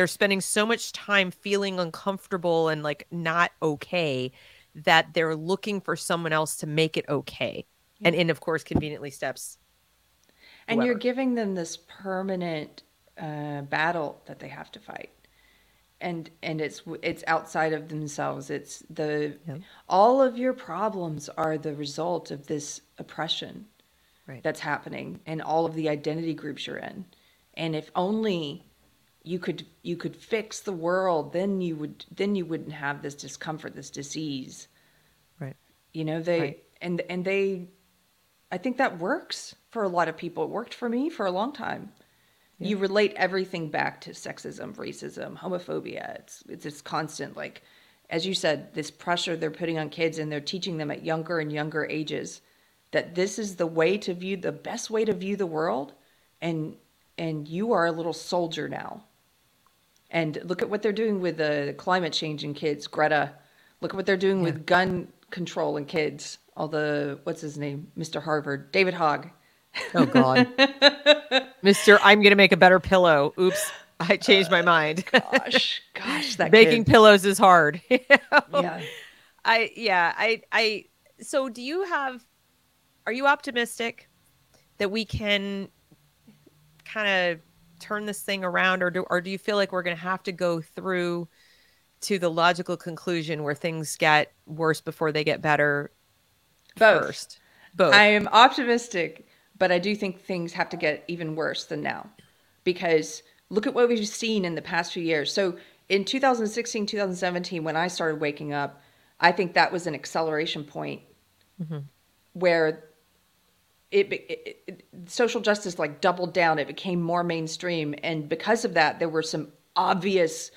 they're spending so much time feeling uncomfortable and like not okay that they're looking for someone else to make it okay yeah. and in of course conveniently steps and you're giving them this permanent uh, battle that they have to fight and and it's it's outside of themselves it's the yeah. all of your problems are the result of this oppression right. that's happening and all of the identity groups you're in and if only you could you could fix the world then you would then you wouldn't have this discomfort this disease. Right. You know they right. and and they i think that works for a lot of people. It worked for me for a long time. Yeah. you relate everything back to sexism racism homophobia. It's it's this constant like as you said this pressure they're putting on kids and they're teaching them at younger and younger ages that this is the way to view the best way to view the world and and you are a little soldier now and look at what they're doing with the climate change in kids, Greta. Look at what they're doing yeah. with gun control in kids. All the what's his name, Mr. Harvard, David Hogg. Oh God, [LAUGHS] Mr. I'm gonna make a better pillow. Oops, I changed my uh, mind. gosh, gosh, that [LAUGHS] making kid. pillows is hard. [LAUGHS] Yeah, I yeah I I. So do you have? Are you optimistic that we can kind of turn this thing around or do or do you feel like we're going to have to go through to the logical conclusion where things get worse before they get better both first both i am optimistic but i do think things have to get even worse than now because look at what we've seen in the past few years. So in 2016, 2017, when I started waking up, I think that was an acceleration point mm-hmm. where it, it, it, social justice like doubled down. It became more mainstream, and because of that, there were some obvious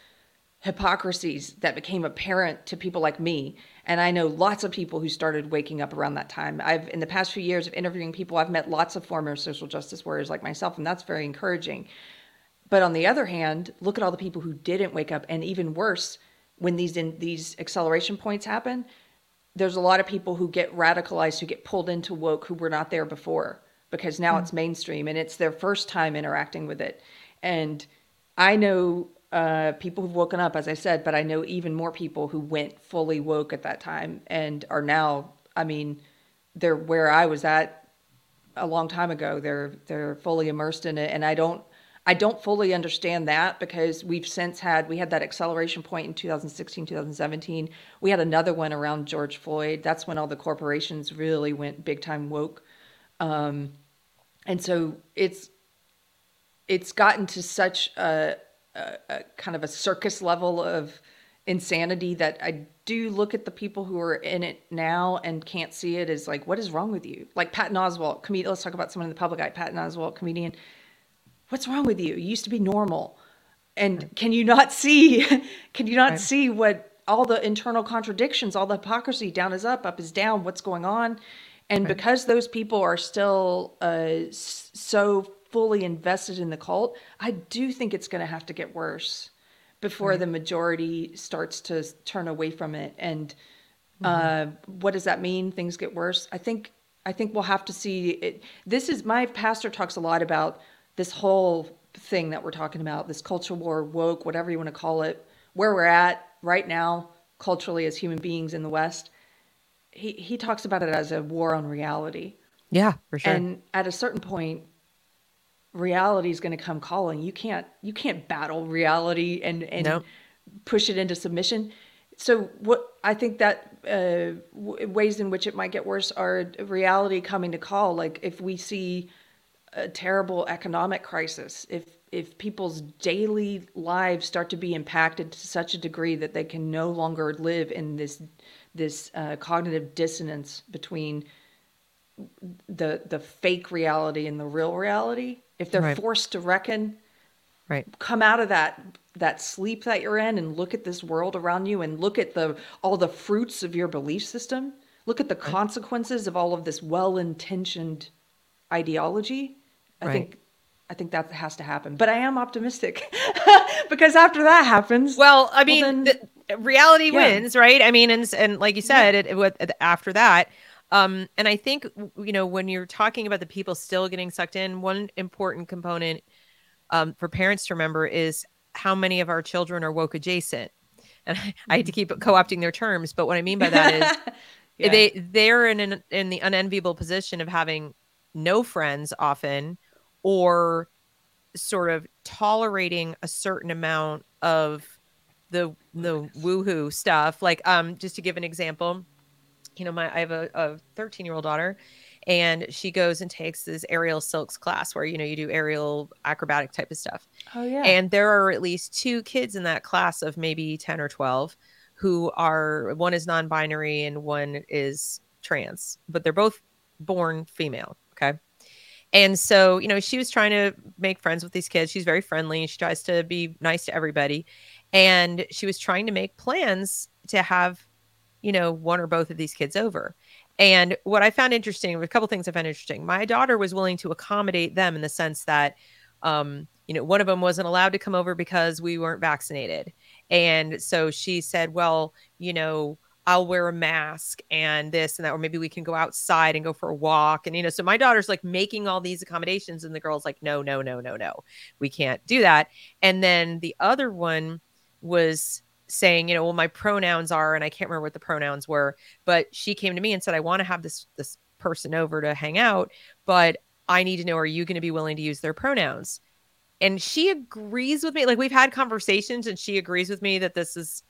hypocrisies that became apparent to people like me. And I know lots of people who started waking up around that time. I've in the past few years of interviewing people, I've met lots of former social justice warriors like myself, and that's very encouraging. But on the other hand, look at all the people who didn't wake up, and even worse, when these in these acceleration points happen, there's a lot of people who get radicalized, who get pulled into woke, who were not there before because now mm it's mainstream and it's their first time interacting with it. And I know uh, people who've woken up, as I said, but I know even more people who went fully woke at that time and are now. I mean, they're where I was at a long time ago. They're they're fully immersed in it, and I don't I don't fully understand that because we've since had we had that acceleration point in 2016 2017 we had another one around George Floyd. That's when all the corporations really went big time woke. Um, and so it's it's gotten to such a, a, a kind of a circus level of insanity that I do look at the people who are in it now and can't see it as like what is wrong with you? Like Patton Oswalt comedian let's talk about someone in the public eye Patton Oswalt comedian what's wrong with you? You used to be normal. And right. can you not see, [LAUGHS] can you not right. see what all the internal contradictions, all the hypocrisy, down is up, up is down, what's going on? And right. because those people are still uh, so fully invested in the cult, I do think it's going to have to get worse before the majority starts to turn away from it. And mm-hmm. uh, what does that mean? Things get worse. I think I think we'll have to see it. This is my pastor talks a lot about this whole thing that we're talking about, this culture war, woke, whatever you want to call it, where we're at right now culturally as human beings in the West, he, he talks about it as a war on reality. Yeah, for sure. And at a certain point, reality is going to come calling. You can't you can't battle reality and and nope. push it into submission. So what I think that uh, w- ways in which it might get worse are reality coming to call. Like if we see a terrible economic crisis, if if people's daily lives start to be impacted to such a degree that they can no longer live in this this uh, cognitive dissonance between the the fake reality and the real reality, if they're right. forced to reckon, right, come out of that that sleep that you're in and look at this world around you and look at the all the fruits of your belief system, look at the right. consequences of all of this well-intentioned ideology I right. think I think that has to happen. But I am optimistic [LAUGHS] because after that happens, well, I mean, well then, the, reality yeah. wins, right? I mean, and and like you said, yeah. it, it, after that, um, and I think you know when you're talking about the people still getting sucked in, one important component um, for parents to remember is how many of our children are woke adjacent. [LAUGHS] And I, I hate to keep co-opting their terms, but what I mean by that is [LAUGHS] yeah. they they're in an, in the unenviable position of having no friends often or sort of tolerating a certain amount of the the woohoo stuff. Like, um, just to give an example, you know, my I have a 13 year old daughter, and she goes and takes this aerial silks class where you know you do aerial acrobatic type of stuff. Oh yeah. And there are at least two kids in that class of maybe 10 or 12 who are one is non-binary and one is trans, but they're both born female. And so, you know, she was trying to make friends with these kids. She's very friendly. She tries to be nice to everybody. And she was trying to make plans to have, you know, one or both of these kids over. And what I found interesting, a couple things I found interesting. My daughter was willing to accommodate them in the sense that, um, you know, one of them wasn't allowed to come over because we weren't vaccinated. And so she said, well, you know, I'll wear a mask and this and that, or maybe we can go outside and go for a walk. And, you know, so my daughter's like making all these accommodations, and the girl's like, no, no, no, no, no, we can't do that. And then the other one was saying, you know, well, my pronouns are, and I can't remember what the pronouns were, but she came to me and said, I want to have this, this person over to hang out, but I need to know, are you going to be willing to use their pronouns? And she agrees with me. Like we've had conversations and she agrees with me that this is,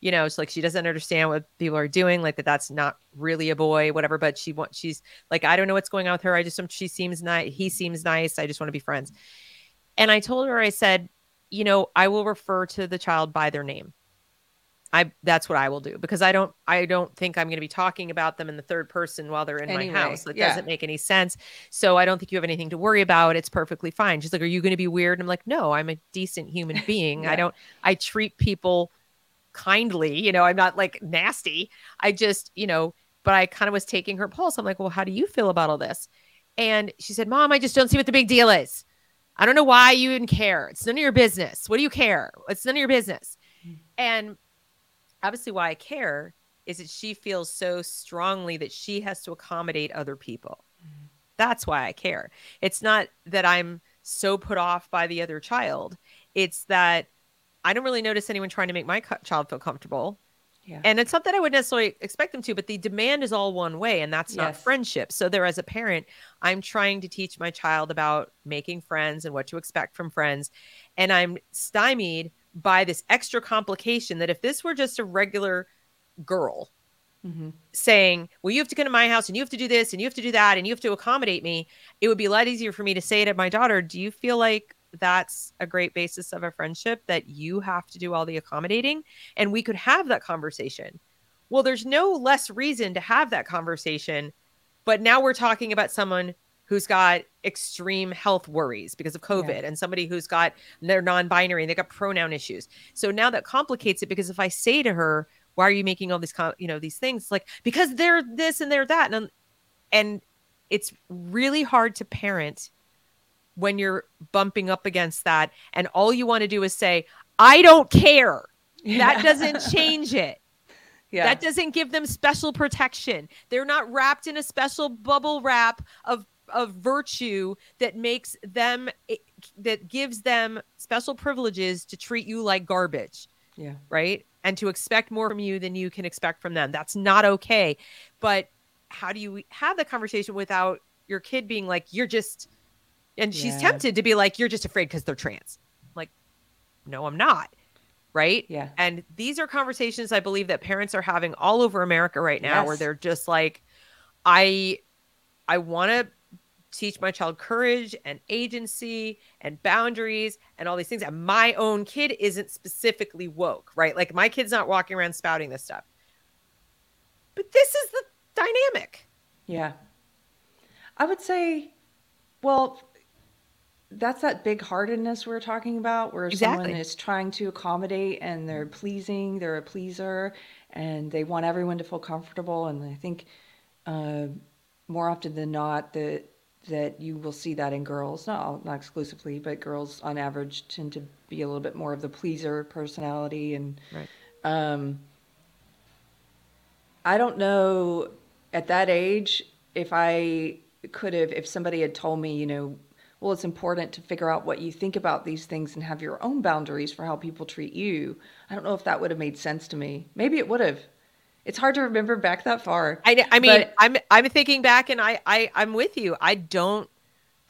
you know, it's like she doesn't understand what people are doing, like that that's not really a boy, whatever. But she wants, she's like, I don't know what's going on with her. I just, she seems nice. He seems nice. I just want to be friends. And I told her, I said, you know, I will refer to the child by their name. I that's what I will do because I don't I don't think I'm going to be talking about them in the third person while they're in anyway, my house. It yeah. doesn't make any sense. So I don't think you have anything to worry about. It's perfectly fine. She's like, "Are you going to be weird?" And I'm like, "No, I'm a decent human [LAUGHS] being. yeah. I don't I treat people kindly, you know, I'm not like nasty. I just, you know, but I kind of was taking her pulse. I'm like, "Well, how do you feel about all this?" And she said, "Mom, I just don't see what the big deal is." I don't know why you even care. It's none of your business. What do you care? It's none of your business. Hmm. And obviously why I care is that she feels so strongly that she has to accommodate other people. Mm-hmm. That's why I care. It's not that I'm so put off by the other child. It's that I don't really notice anyone trying to make my child feel comfortable. Yeah. And it's not that I would necessarily expect them to, but the demand is all one way, and that's yes. not friendship. So, there, as a parent, I'm trying to teach my child about making friends and what to expect from friends. And I'm stymied by this extra complication that if this were just a regular girl mm-hmm. saying, Well, you have to come to my house and you have to do this and you have to do that and you have to accommodate me, it would be a lot easier for me to say to my daughter, Do you feel like that's a great basis of a friendship that you have to do all the accommodating? And we could have that conversation. Well, there's no less reason to have that conversation. But now we're talking about someone who's got extreme health worries because of COVID yeah. and somebody who's got they're non-binary and they got pronoun issues. So now that complicates it because if I say to her, why are you making all these you know these things like because they're this and they're that and and it's really hard to parent when you're bumping up against that and all you want to do is say I don't care. Yeah. That doesn't change it. [LAUGHS] Yeah. That doesn't give them special protection. They're not wrapped in a special bubble wrap of of virtue that makes them that gives them special privileges to treat you like garbage. Yeah. Right? And to expect more from you than you can expect from them. That's not okay. But how do you have the conversation without your kid being like you're just and she's yeah. tempted to be like you're just afraid cuz they're trans. like no, I'm not. Right? Yeah. And these are conversations I believe that parents are having all over America right now yes. where they're just like I I want to teach my child courage and agency and boundaries and all these things. And my own kid isn't specifically woke, right? Like my kid's not walking around spouting this stuff. But this is the dynamic. Yeah. I would say, well, that's that big heartedness we are talking about, where exactly. someone is trying to accommodate and they're pleasing, they're a pleaser, and they want everyone to feel comfortable. And I think uh, more often than not, the that you will see that in girls, not all, not exclusively, but girls on average tend to be a little bit more of the pleaser personality, and right. um, I don't know at that age if I could have, if somebody had told me, you know, well, it's important to figure out what you think about these things and have your own boundaries for how people treat you. I don't know if that would have made sense to me. Maybe it would have. It's hard to remember back that far. I, I mean, but, I'm I'm thinking back, and I I I'm with you. I don't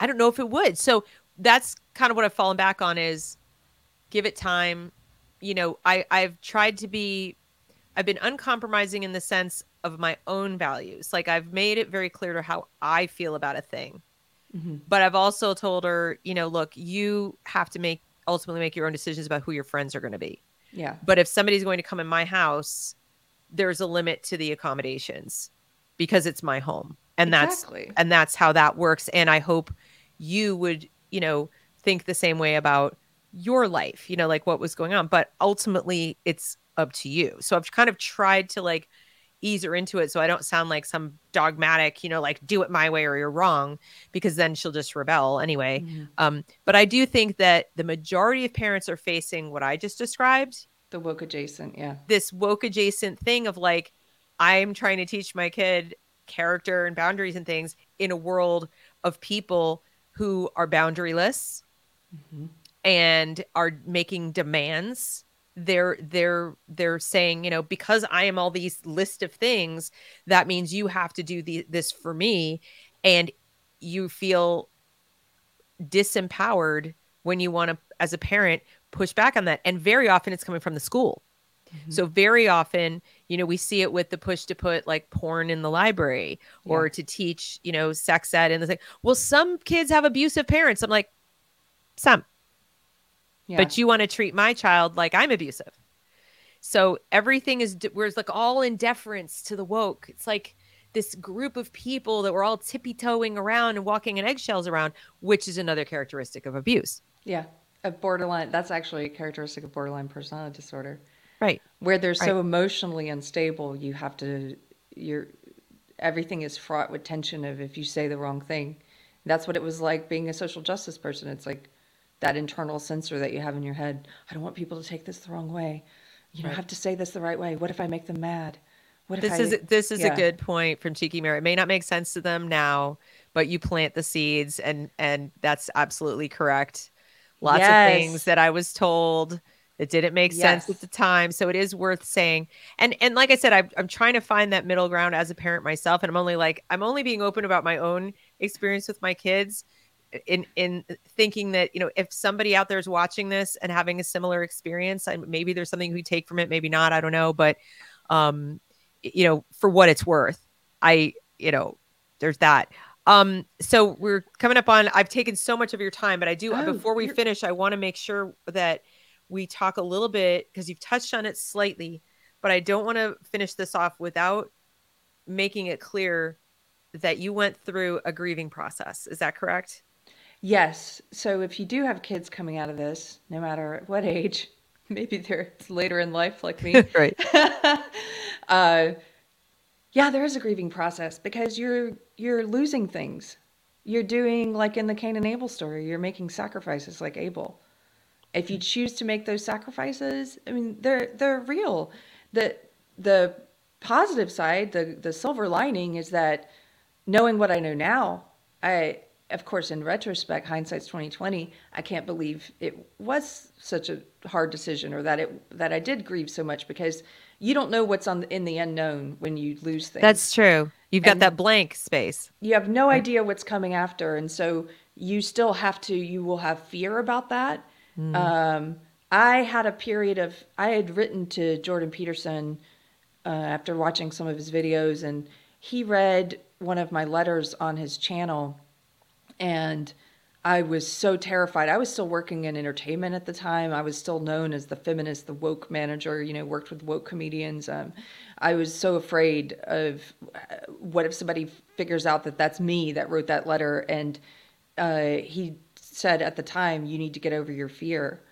I don't know if it would. So that's kind of what I've fallen back on is give it time. You know, I I've tried to be I've been uncompromising in the sense of my own values. Like I've made it very clear to how I feel about a thing. Mm-hmm. But I've also told her, you know, look, you have to make ultimately make your own decisions about who your friends are going to be. Yeah. But if somebody's going to come in my house there's a limit to the accommodations because it's my home and exactly. that's and that's how that works and i hope you would you know think the same way about your life you know like what was going on but ultimately it's up to you so i've kind of tried to like ease her into it so i don't sound like some dogmatic you know like do it my way or you're wrong because then she'll just rebel anyway mm-hmm. um but i do think that the majority of parents are facing what i just described the woke adjacent, yeah. This woke adjacent thing of like, I'm trying to teach my kid character and boundaries and things in a world of people who are boundaryless mm-hmm. and are making demands they're they're they're saying you know because i am all these list of things that means you have to do the, this for me and you feel disempowered when you want to as a parent push back on that. And very often it's coming from the school. Mm-hmm. So very often, you know, we see it with the push to put like porn in the library yeah. or to teach, you know, sex ed and the thing. Well, some kids have abusive parents. I'm like, some. Yeah. but you want to treat my child like I'm abusive. So everything is we're like all in deference to the woke. It's like this group of people that were all tippy toeing around and walking in eggshells around, which is another characteristic of abuse. Yeah, a borderline. That's actually a characteristic of borderline personality disorder. Right. Where they're so right. emotionally unstable, you have to. You're everything is fraught with tension of if you say the wrong thing. That's what it was like being a social justice person. It's like that internal censor that you have in your head. I don't want people to take this the wrong way. You know, right. I have to say this the right way. What if I make them mad? What this I, is this is yeah. a good point from Cheeky Mirror. It may not make sense to them now, but you plant the seeds, and and that's absolutely correct. Lots yes. of things that I was told it didn't make yes. sense at the time, so it is worth saying. And and like I said, I'm I'm trying to find that middle ground as a parent myself, and I'm only like I'm only being open about my own experience with my kids, in in thinking that you know if somebody out there is watching this and having a similar experience, and maybe there's something we take from it, maybe not, I don't know, but um, you know, for what it's worth, I you know, there's that. Um, so we're coming up on. I've taken so much of your time, but I do oh, before we finish, I want to make sure that we talk a little bit because you've touched on it slightly, but I don't want to finish this off without making it clear that you went through a grieving process. Is that correct? Yes. So if you do have kids coming out of this, no matter what age, [LAUGHS] maybe they're later in life like me. [LAUGHS] right. [LAUGHS] uh, yeah, there is a grieving process because you're you're losing things. You're doing like in the Cain and Abel story, you're making sacrifices like Abel if you choose to make those sacrifices, I mean, they're they're real. The the positive side, the the silver lining is that knowing what I know now, I of course in retrospect, hindsight's twenty twenty, I can't believe it was such a hard decision or that it that I did grieve so much because you don't know what's on the, in the unknown when you lose things. That's true. You've got that blank space. You have no idea what's coming after, and so you still have to. You will have fear about that Mm. Um, I had a period of I had written to Jordan Peterson uh, after watching some of his videos, and he read one of my letters on his channel, and I was so terrified. I was still working in entertainment at the time. I was still known as the feminist, the woke manager. You know, worked with woke comedians. Um, I was so afraid of uh, what if somebody figures out that that's me that wrote that letter, and uh, he said at the time, you need to get over your fear.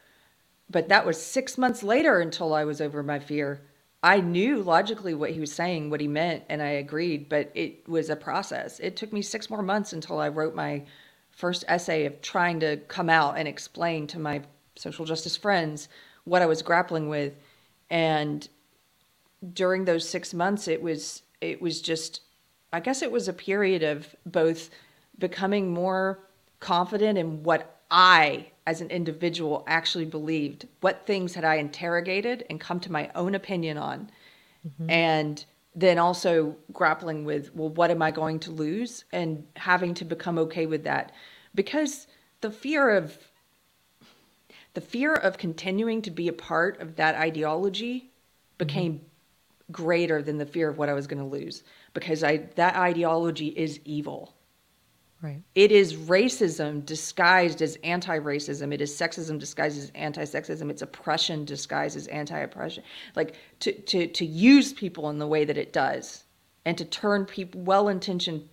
But that was six months later until I was over my fear. I knew logically what he was saying, what he meant, and I agreed, but it was a process. It took me six more months until I wrote my first essay of trying to come out and explain to my social justice friends what I was grappling with. And during those six months, it was it was just I guess it was a period of both becoming more confident in what I, as an individual, actually believed. What things had I interrogated and come to my own opinion on? Mm-hmm. And then also grappling with, well, what am I going to lose? And having to become okay with that. Because the fear of the fear of continuing to be a part of that ideology became mm-hmm. greater than the fear of what I was going to lose because I that ideology is evil Right. It is racism disguised as anti-racism. It is sexism disguised as anti-sexism. It's oppression disguised as anti-oppression. Like to to to use people in the way that it does, and to turn people well-intentioned,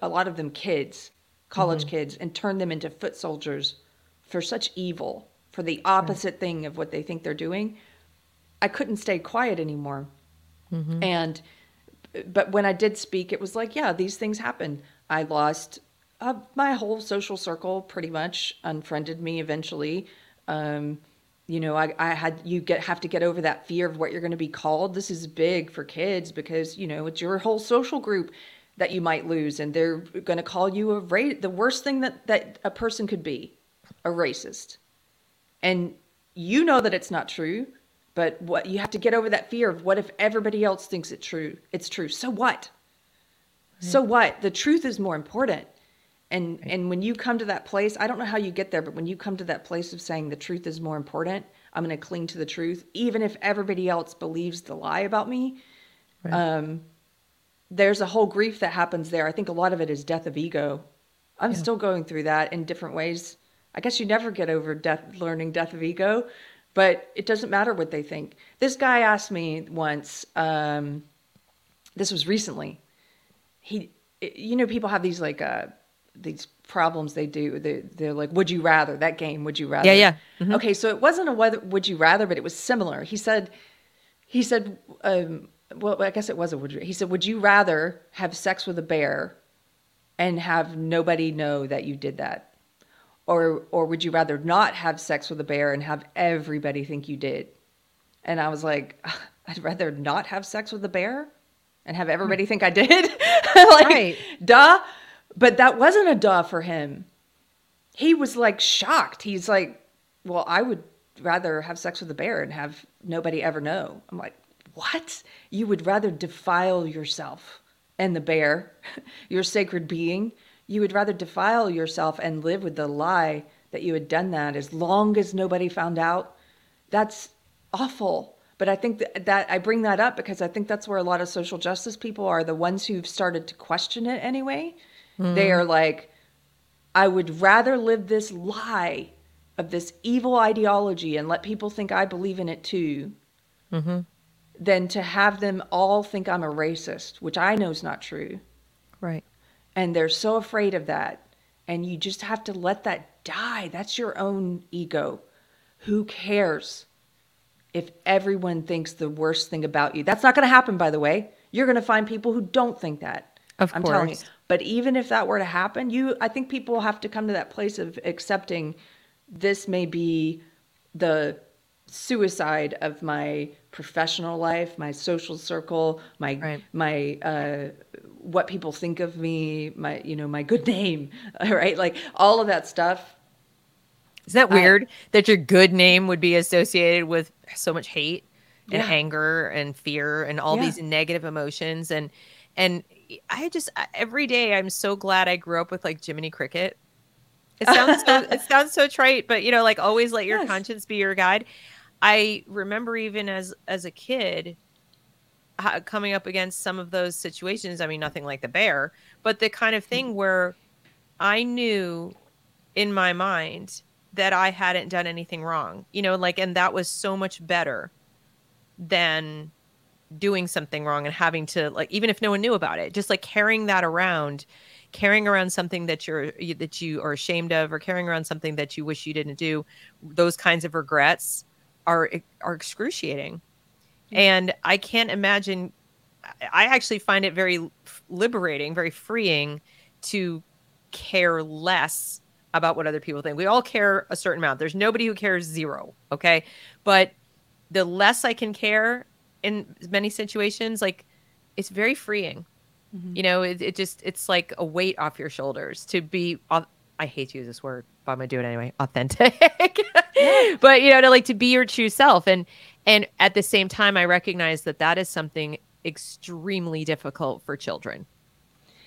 a lot of them kids, college mm-hmm. kids, and turn them into foot soldiers for such evil, for the opposite right. thing of what they think they're doing. I couldn't stay quiet anymore, mm-hmm. and but when I did speak, it was like, yeah, these things happen. I lost uh, my whole social circle pretty much unfriended me eventually. Um, you know, I, I had you get have to get over that fear of what you're going to be called. This is big for kids because you know it's your whole social group that you might lose, and they're going to call you a ra- the worst thing that that a person could be, a racist, and you know that it's not true. But what you have to get over that fear of what if everybody else thinks it's true? It's true. So what? So what? The truth is more important and and when you come to that place i don't know how you get there but when you come to that place of saying the truth is more important i'm going to cling to the truth even if everybody else believes the lie about me right. um, there's a whole grief that happens there i think a lot of it is death of ego i'm yeah. still going through that in different ways I guess you never get over death, learning death of ego, but it doesn't matter what they think. This guy asked me once, um, this was recently. He, you know, people have these like, uh, these problems they do. They, they're like, would you rather that game? Would you rather? Yeah, yeah. Mm-hmm. Okay, so it wasn't a whether would you rather, but it was similar. He said, he said, um, well, I guess it was a would you. He said, would you rather have sex with a bear and have nobody know that you did that, or or would you rather not have sex with a bear and have everybody think you did? And I was like, [LAUGHS] I'd rather not have sex with a bear and have everybody think I did. [LAUGHS] like, right. duh. But that wasn't a duh for him. He was like shocked. He's like, well, I would rather have sex with a bear and have nobody ever know. I'm like, what? You would rather defile yourself and the bear, [LAUGHS] your sacred being. You would rather defile yourself and live with the lie that you had done that as long as nobody found out. That's awful. But I think that, that I bring that up because I think that's where a lot of social justice people are the ones who've started to question it anyway. Mm. They are like, I would rather live this lie of this evil ideology and let people think I believe in it too, mm-hmm. than to have them all think I'm a racist, which I know is not true. Right. And they're so afraid of that. And you just have to let that die. That's your own ego. Who cares if everyone thinks the worst thing about you? That's not going to happen, by the way. You're going to find people who don't think that. Of I'm course. telling you. But even if that were to happen, you I think people have to come to that place of accepting this may be the suicide of my professional life, my social circle, my right. my uh, what people think of me, my you know my good [LAUGHS] name, right? Like all of that stuff. Is that weird I, that your good name would be associated with so much hate and yeah. anger and fear and all yeah. these negative emotions and and I just every day I'm so glad I grew up with like Jiminy Cricket it sounds so it [LAUGHS] sounds so trite, but you know, like always let your yes. conscience be your guide. I remember even as as a kid coming up against some of those situations. I mean, nothing like the bear, but the kind of mm-hmm. thing where I knew in my mind that I hadn't done anything wrong. You know, like and that was so much better than doing something wrong and having to like even if no one knew about it, just like carrying that around carrying around something that you're that you are ashamed of or carrying around something that you wish you didn't do those kinds of regrets are are excruciating. And i can't imagine i actually find it very liberating very freeing to care less about what other people think. We all care a certain amount. There's nobody who cares zero okay? But the less i can care in many situations like it's very freeing Mm-hmm. You know, it, it just it's like a weight off your shoulders to be. I hate to use this word, but I'm gonna do it anyway. Authentic, [LAUGHS] but you know, to like to be your true self, and and at the same time, I recognize that that is something extremely difficult for children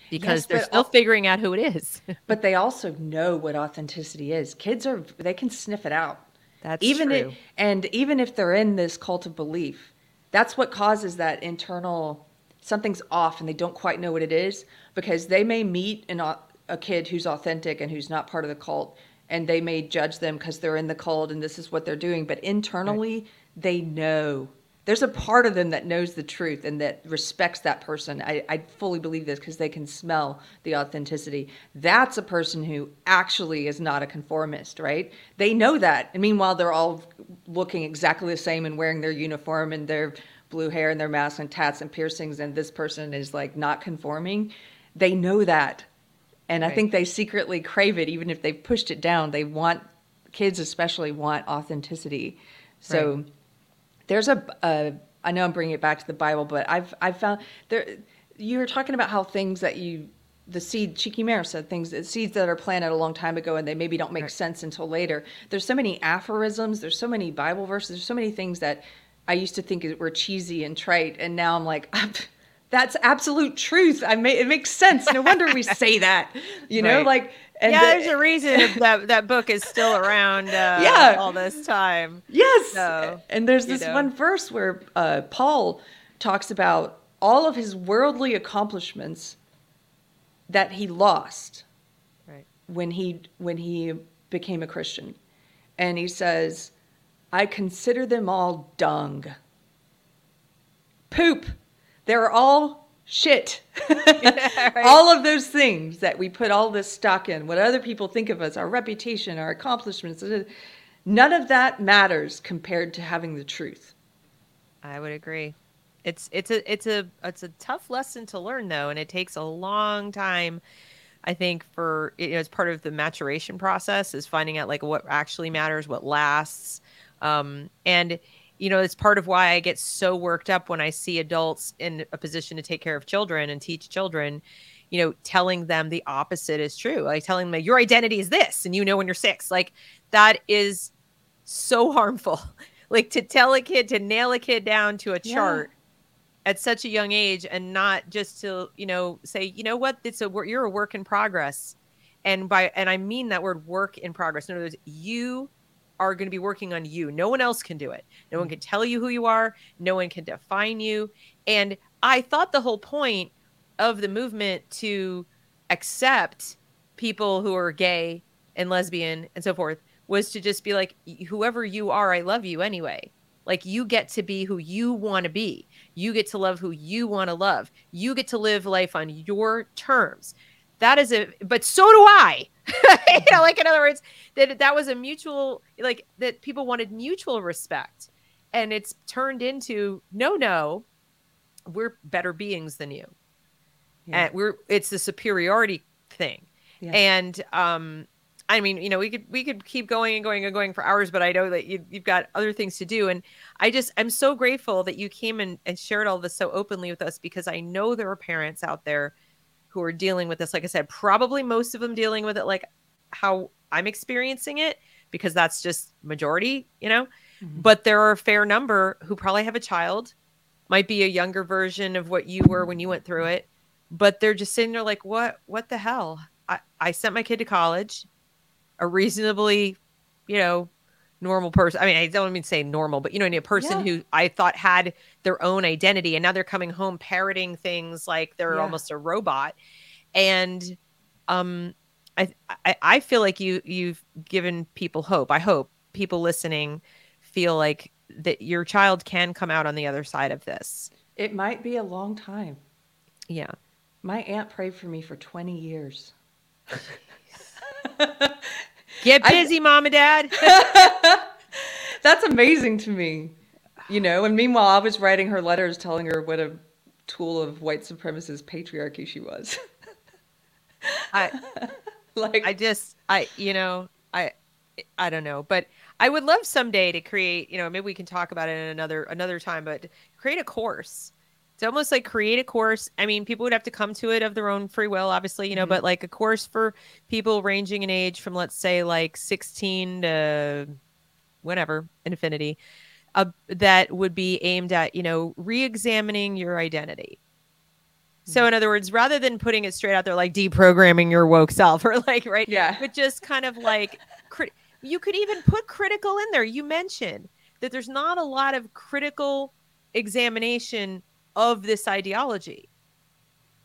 because yes, they're still al- figuring out who it is. [LAUGHS] but they also know what authenticity is. Kids are they can sniff it out. That's even true. It, and even if they're in this cult of belief, that's what causes that internal something's off and they don't quite know what it is because they may meet an, a kid who's authentic and who's not part of the cult and they may judge them because they're in the cult and this is what they're doing but internally right. they know there's a part of them that knows the truth and that respects that person. I, I fully believe this because they can smell the authenticity. That's a person who actually is not a conformist right? They know that. And meanwhile they're all looking exactly the same and wearing their uniform and they're blue hair and their mask and tats and piercings and this person is like not conforming. They know that. And right. i think they secretly crave it even if they've pushed it down. They want kids especially want authenticity. So right. There's a, a i know i'm bringing it back to the bible but i've i've found there you were talking about how things that you the seed Cheeky Mare said things that seeds that are planted a long time ago and they maybe don't make right. sense until later. There's so many aphorisms, there's so many Bible verses, there's so many things that I used to think were cheesy and trite, and now I'm like, [LAUGHS] that's absolute truth. I may, it makes sense. No wonder we say that. You know, right. like and yeah, the, there's a reason [LAUGHS] that that book is still around. Uh, yeah, all this time. Yes, so, and there's this know. one verse where uh, Paul talks about all of his worldly accomplishments that he lost. Right. When he when he became a Christian. And he says, I consider them all dung. Poop. They're all shit. [LAUGHS] right. All of those things that we put all this stock in, what other people think of us, our reputation, our accomplishments, none of that matters compared to having the truth. I would agree. It's it's a it's a it's a tough lesson to learn though, and it takes a long time. I think for you know, it's part of the maturation process is finding out like what actually matters, what lasts, um, and you know it's part of why I get so worked up when I see adults in a position to take care of children and teach children. You know, telling them the opposite is true, like telling them your identity is this, and you know when you're six, like that is so [LAUGHS] harmful. like to tell a kid to nail a kid down to a chart yeah. at such a young age and not just to you know say you know what it's a you're a work in progress and by and i mean that word work in progress in other words you are going to be working on you no one else can do it no one mm. can tell you who you are no one can define you and i thought the whole point of the movement to accept people who are gay and lesbian and so forth was to just be like, whoever you are, I love you anyway. Like you get to be who you want to be. You get to love who you want to love. You get to live life on your terms. That is a, but so do I. [LAUGHS] you know, like in other words, that that was a mutual, like that people wanted mutual respect, and it's turned into no, no, we're better beings than you, yeah. and we're it's the superiority thing, yeah. and um, I mean, you know, we could we could keep going and going and going for hours, but I know that you, have got other things to do. And I just I'm so grateful that you came and, and shared all this so openly with us because I know there are parents out there who are dealing with this. Like I said, probably most of them dealing with it like how I'm experiencing it because that's just majority, you know. Mm-hmm. But there are a fair number who probably have a child, might be a younger version of what you were when you went through it, but they're just sitting there like, what what the hell? I, I sent my kid to college a reasonably, you know, normal person. I mean, I don't mean say normal, but you know, a person yeah. who I thought had their own identity, and now they're coming home parroting things like they're yeah. almost a robot. And um, I, I I feel like you you've given people hope. I hope people listening feel like that your child can come out on the other side of this. It might be a long time. Yeah. My aunt prayed for me for 20 years. [LAUGHS] [LAUGHS] Get busy, I, mom and dad. [LAUGHS] [LAUGHS] That's amazing to me. You know, and meanwhile, I was writing her letters telling her what a tool of white supremacist patriarchy she was. [LAUGHS] I like I just I you know, I I don't know, but I would love someday to create, you know, maybe we can talk about it in another another time, but create a course it's almost like create a course. I mean, people would have to come to it of their own free will, obviously, you know, mm-hmm. but like a course for people ranging in age from, let's say, like 16 to whatever, infinity, uh, that would be aimed at, you know, re examining your identity. So, mm-hmm. in other words, rather than putting it straight out there like deprogramming your woke self [LAUGHS] or like, right? Yeah. But just kind of like, you could even put critical in there. You mentioned that there's not a lot of critical examination of this ideology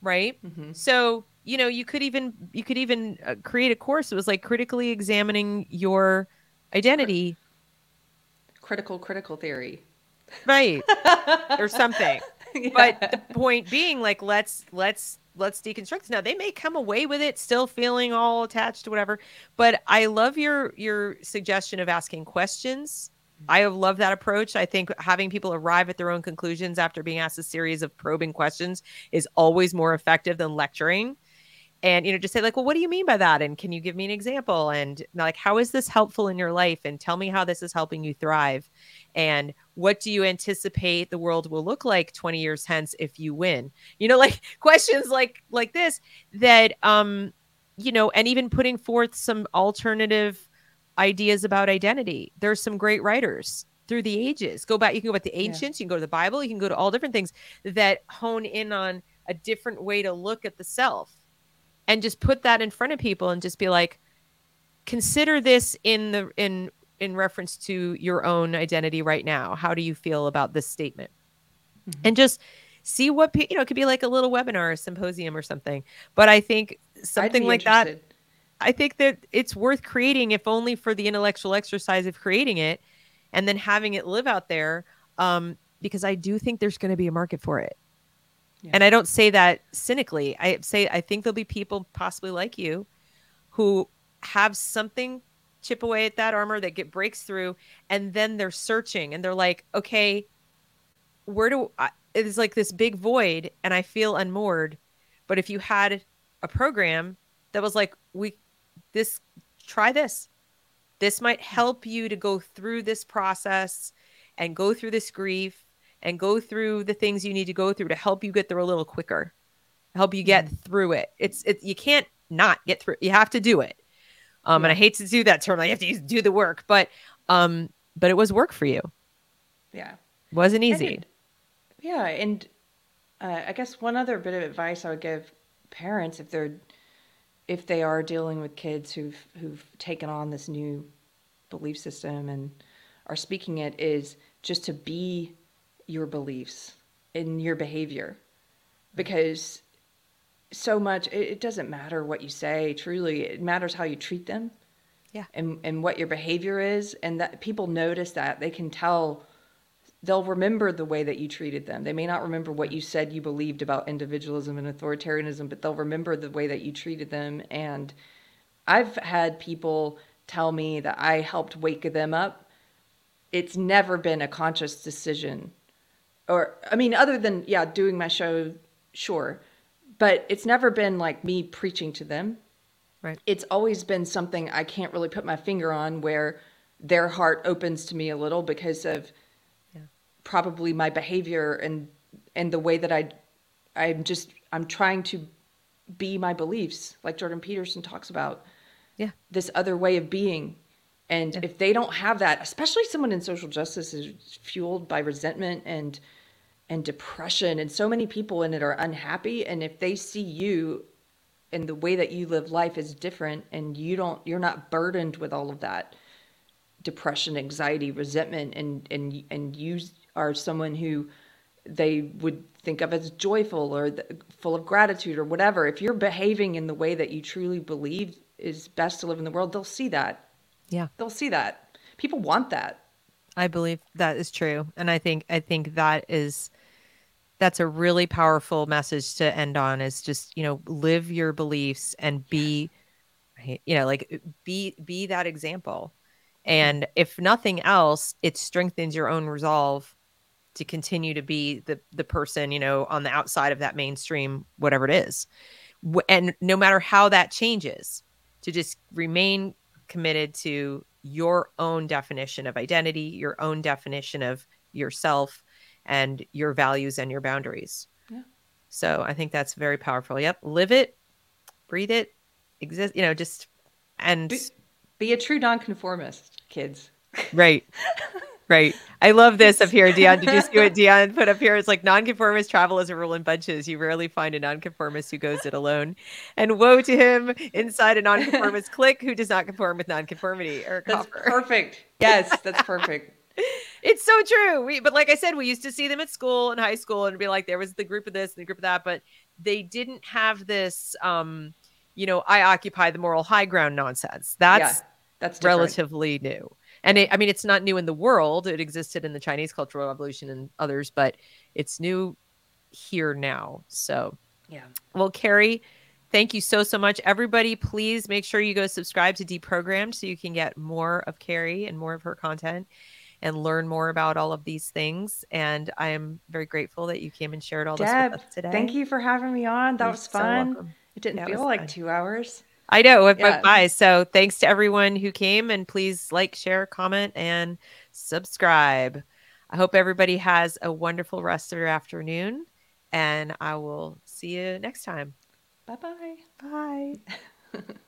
right? Mm-hmm. so you know you could even you could even uh, create a course that was like critically examining your identity. Critical critical theory. Right. [LAUGHS] Or something. Yeah. but the point being like let's let's let's deconstruct now they may come away with it still feeling all attached to whatever but i love your your suggestion of asking questions I love that approach. I think having people arrive at their own conclusions after being asked a series of probing questions is always more effective than lecturing. And you know, just say like, "Well, what do you mean by that?" And can you give me an example? And like, how is this helpful in your life? And tell me how this is helping you thrive. And what do you anticipate the world will look like 20 years hence if you win? You know, [LAUGHS] like questions like like this that um, you know, and even putting forth some alternative ideas about identity. There's some great writers through the ages. Go back, you can go back to the ancients, yeah. you can go to the Bible, you can go to all different things that hone in on a different way to look at the self and just put that in front of people and just be like, consider this in the in in reference to your own identity right now. How do you feel about this statement? Mm-hmm. And just see what you know, it could be like a little webinar or symposium or something. But I think something like interested. that I think that it's worth creating, if only for the intellectual exercise of creating it and then having it live out there. Um, because I do think there's going to be a market for it. Yeah. And I don't say that cynically. I say I think there'll be people possibly like you who have something chip away at that armor that get breaks through and then they're searching and they're like, "Okay, where do I, it's like this big void and I feel unmoored." But if you had a program that was like, "We this try this. This might help you to go through this process and go through this grief and go through the things you need to go through to help you get there a little quicker, help you get mm. through it. It's it you can't not get through. You have to do it. Um, yeah. and I hate to do that term. Like you have to do the work, but um, but it was work for you. Yeah, it wasn't easy. It, yeah, and uh, I guess one other bit of advice I would give parents if they're if they are dealing with kids who've who've taken on this new belief system and are speaking it is just to be your beliefs and your behavior. Because so much it, it, doesn't matter what you say truly it matters how you treat them. Yeah. And and what your behavior is. And that people notice that. They can tell they'll remember the way that you treated them they may not remember what you said you believed about individualism and authoritarianism but they'll remember the way that you treated them and i've had people tell me that i helped wake them up it's never been a conscious decision or I mean, other than yeah, doing my show, sure, but it's never been like me preaching to them. Right. It's always been something I can't really put my finger on where their heart opens to me a little because of. Probably my behavior and and the way that I I'm just I'm trying to be my beliefs like Jordan Peterson talks about. Yeah. This other way of being and yeah. if they don't have that, especially someone in social justice is fueled by resentment and and depression and so many people in it are unhappy and if they see you and the way that you live life is different and you don't you're not burdened with all of that depression, anxiety, resentment and and and you are someone who they would think of as joyful or the, full of gratitude or whatever. If you're behaving in the way that you truly believe is best to live in the world, they'll see that yeah. They'll see that. People want that. I believe that is true. And I think I think that is that's a really powerful message to end on is just, you know, live your beliefs and be you know, like be be that example. And if nothing else, it strengthens your own resolve to continue to be the the person, you know, on the outside of that mainstream whatever it is. And no matter how that changes, to just remain committed to your own definition of identity, your own definition of yourself and your values and your boundaries. Yeah. So I think that's very powerful. Yep. Live it, breathe it, exist, you know, just and be, be a true nonconformist, kids. Right. [LAUGHS] Right. I love this up here, Dion. Did you see what [LAUGHS] Dion put up here? It's like nonconformists travel as a rule in bunches. You rarely find a nonconformist who goes it alone. And woe to him inside a nonconformist [LAUGHS] clique who does not conform with nonconformity. Or that's perfect. Yes, that's [LAUGHS] perfect. it's so true. We, but like I said, we used to see them at school and high school and be like, there was the group of this and the group of that, but they didn't have this, um, you know, I occupy the moral high ground nonsense. That's yeah, that's different. relatively new and it, I mean, it's not new in the world. It existed in the Chinese Cultural Revolution and others, but it's new here now. So, yeah. Well, Keri, thank you so so much, everybody. Please make sure you go subscribe to Deprogrammed so you can get more of Keri and more of her content and learn more about all of these things. And I am very grateful that you came and shared all Deb, this with us today. Thank you for having me on. That You're was fun. So it didn't feel like fun. two hours. I know it yeah. went by. So thanks to everyone who came and please like, share, comment, and subscribe. I hope everybody has a wonderful rest of your afternoon and I will see you next time. Bye-bye. Bye. [LAUGHS]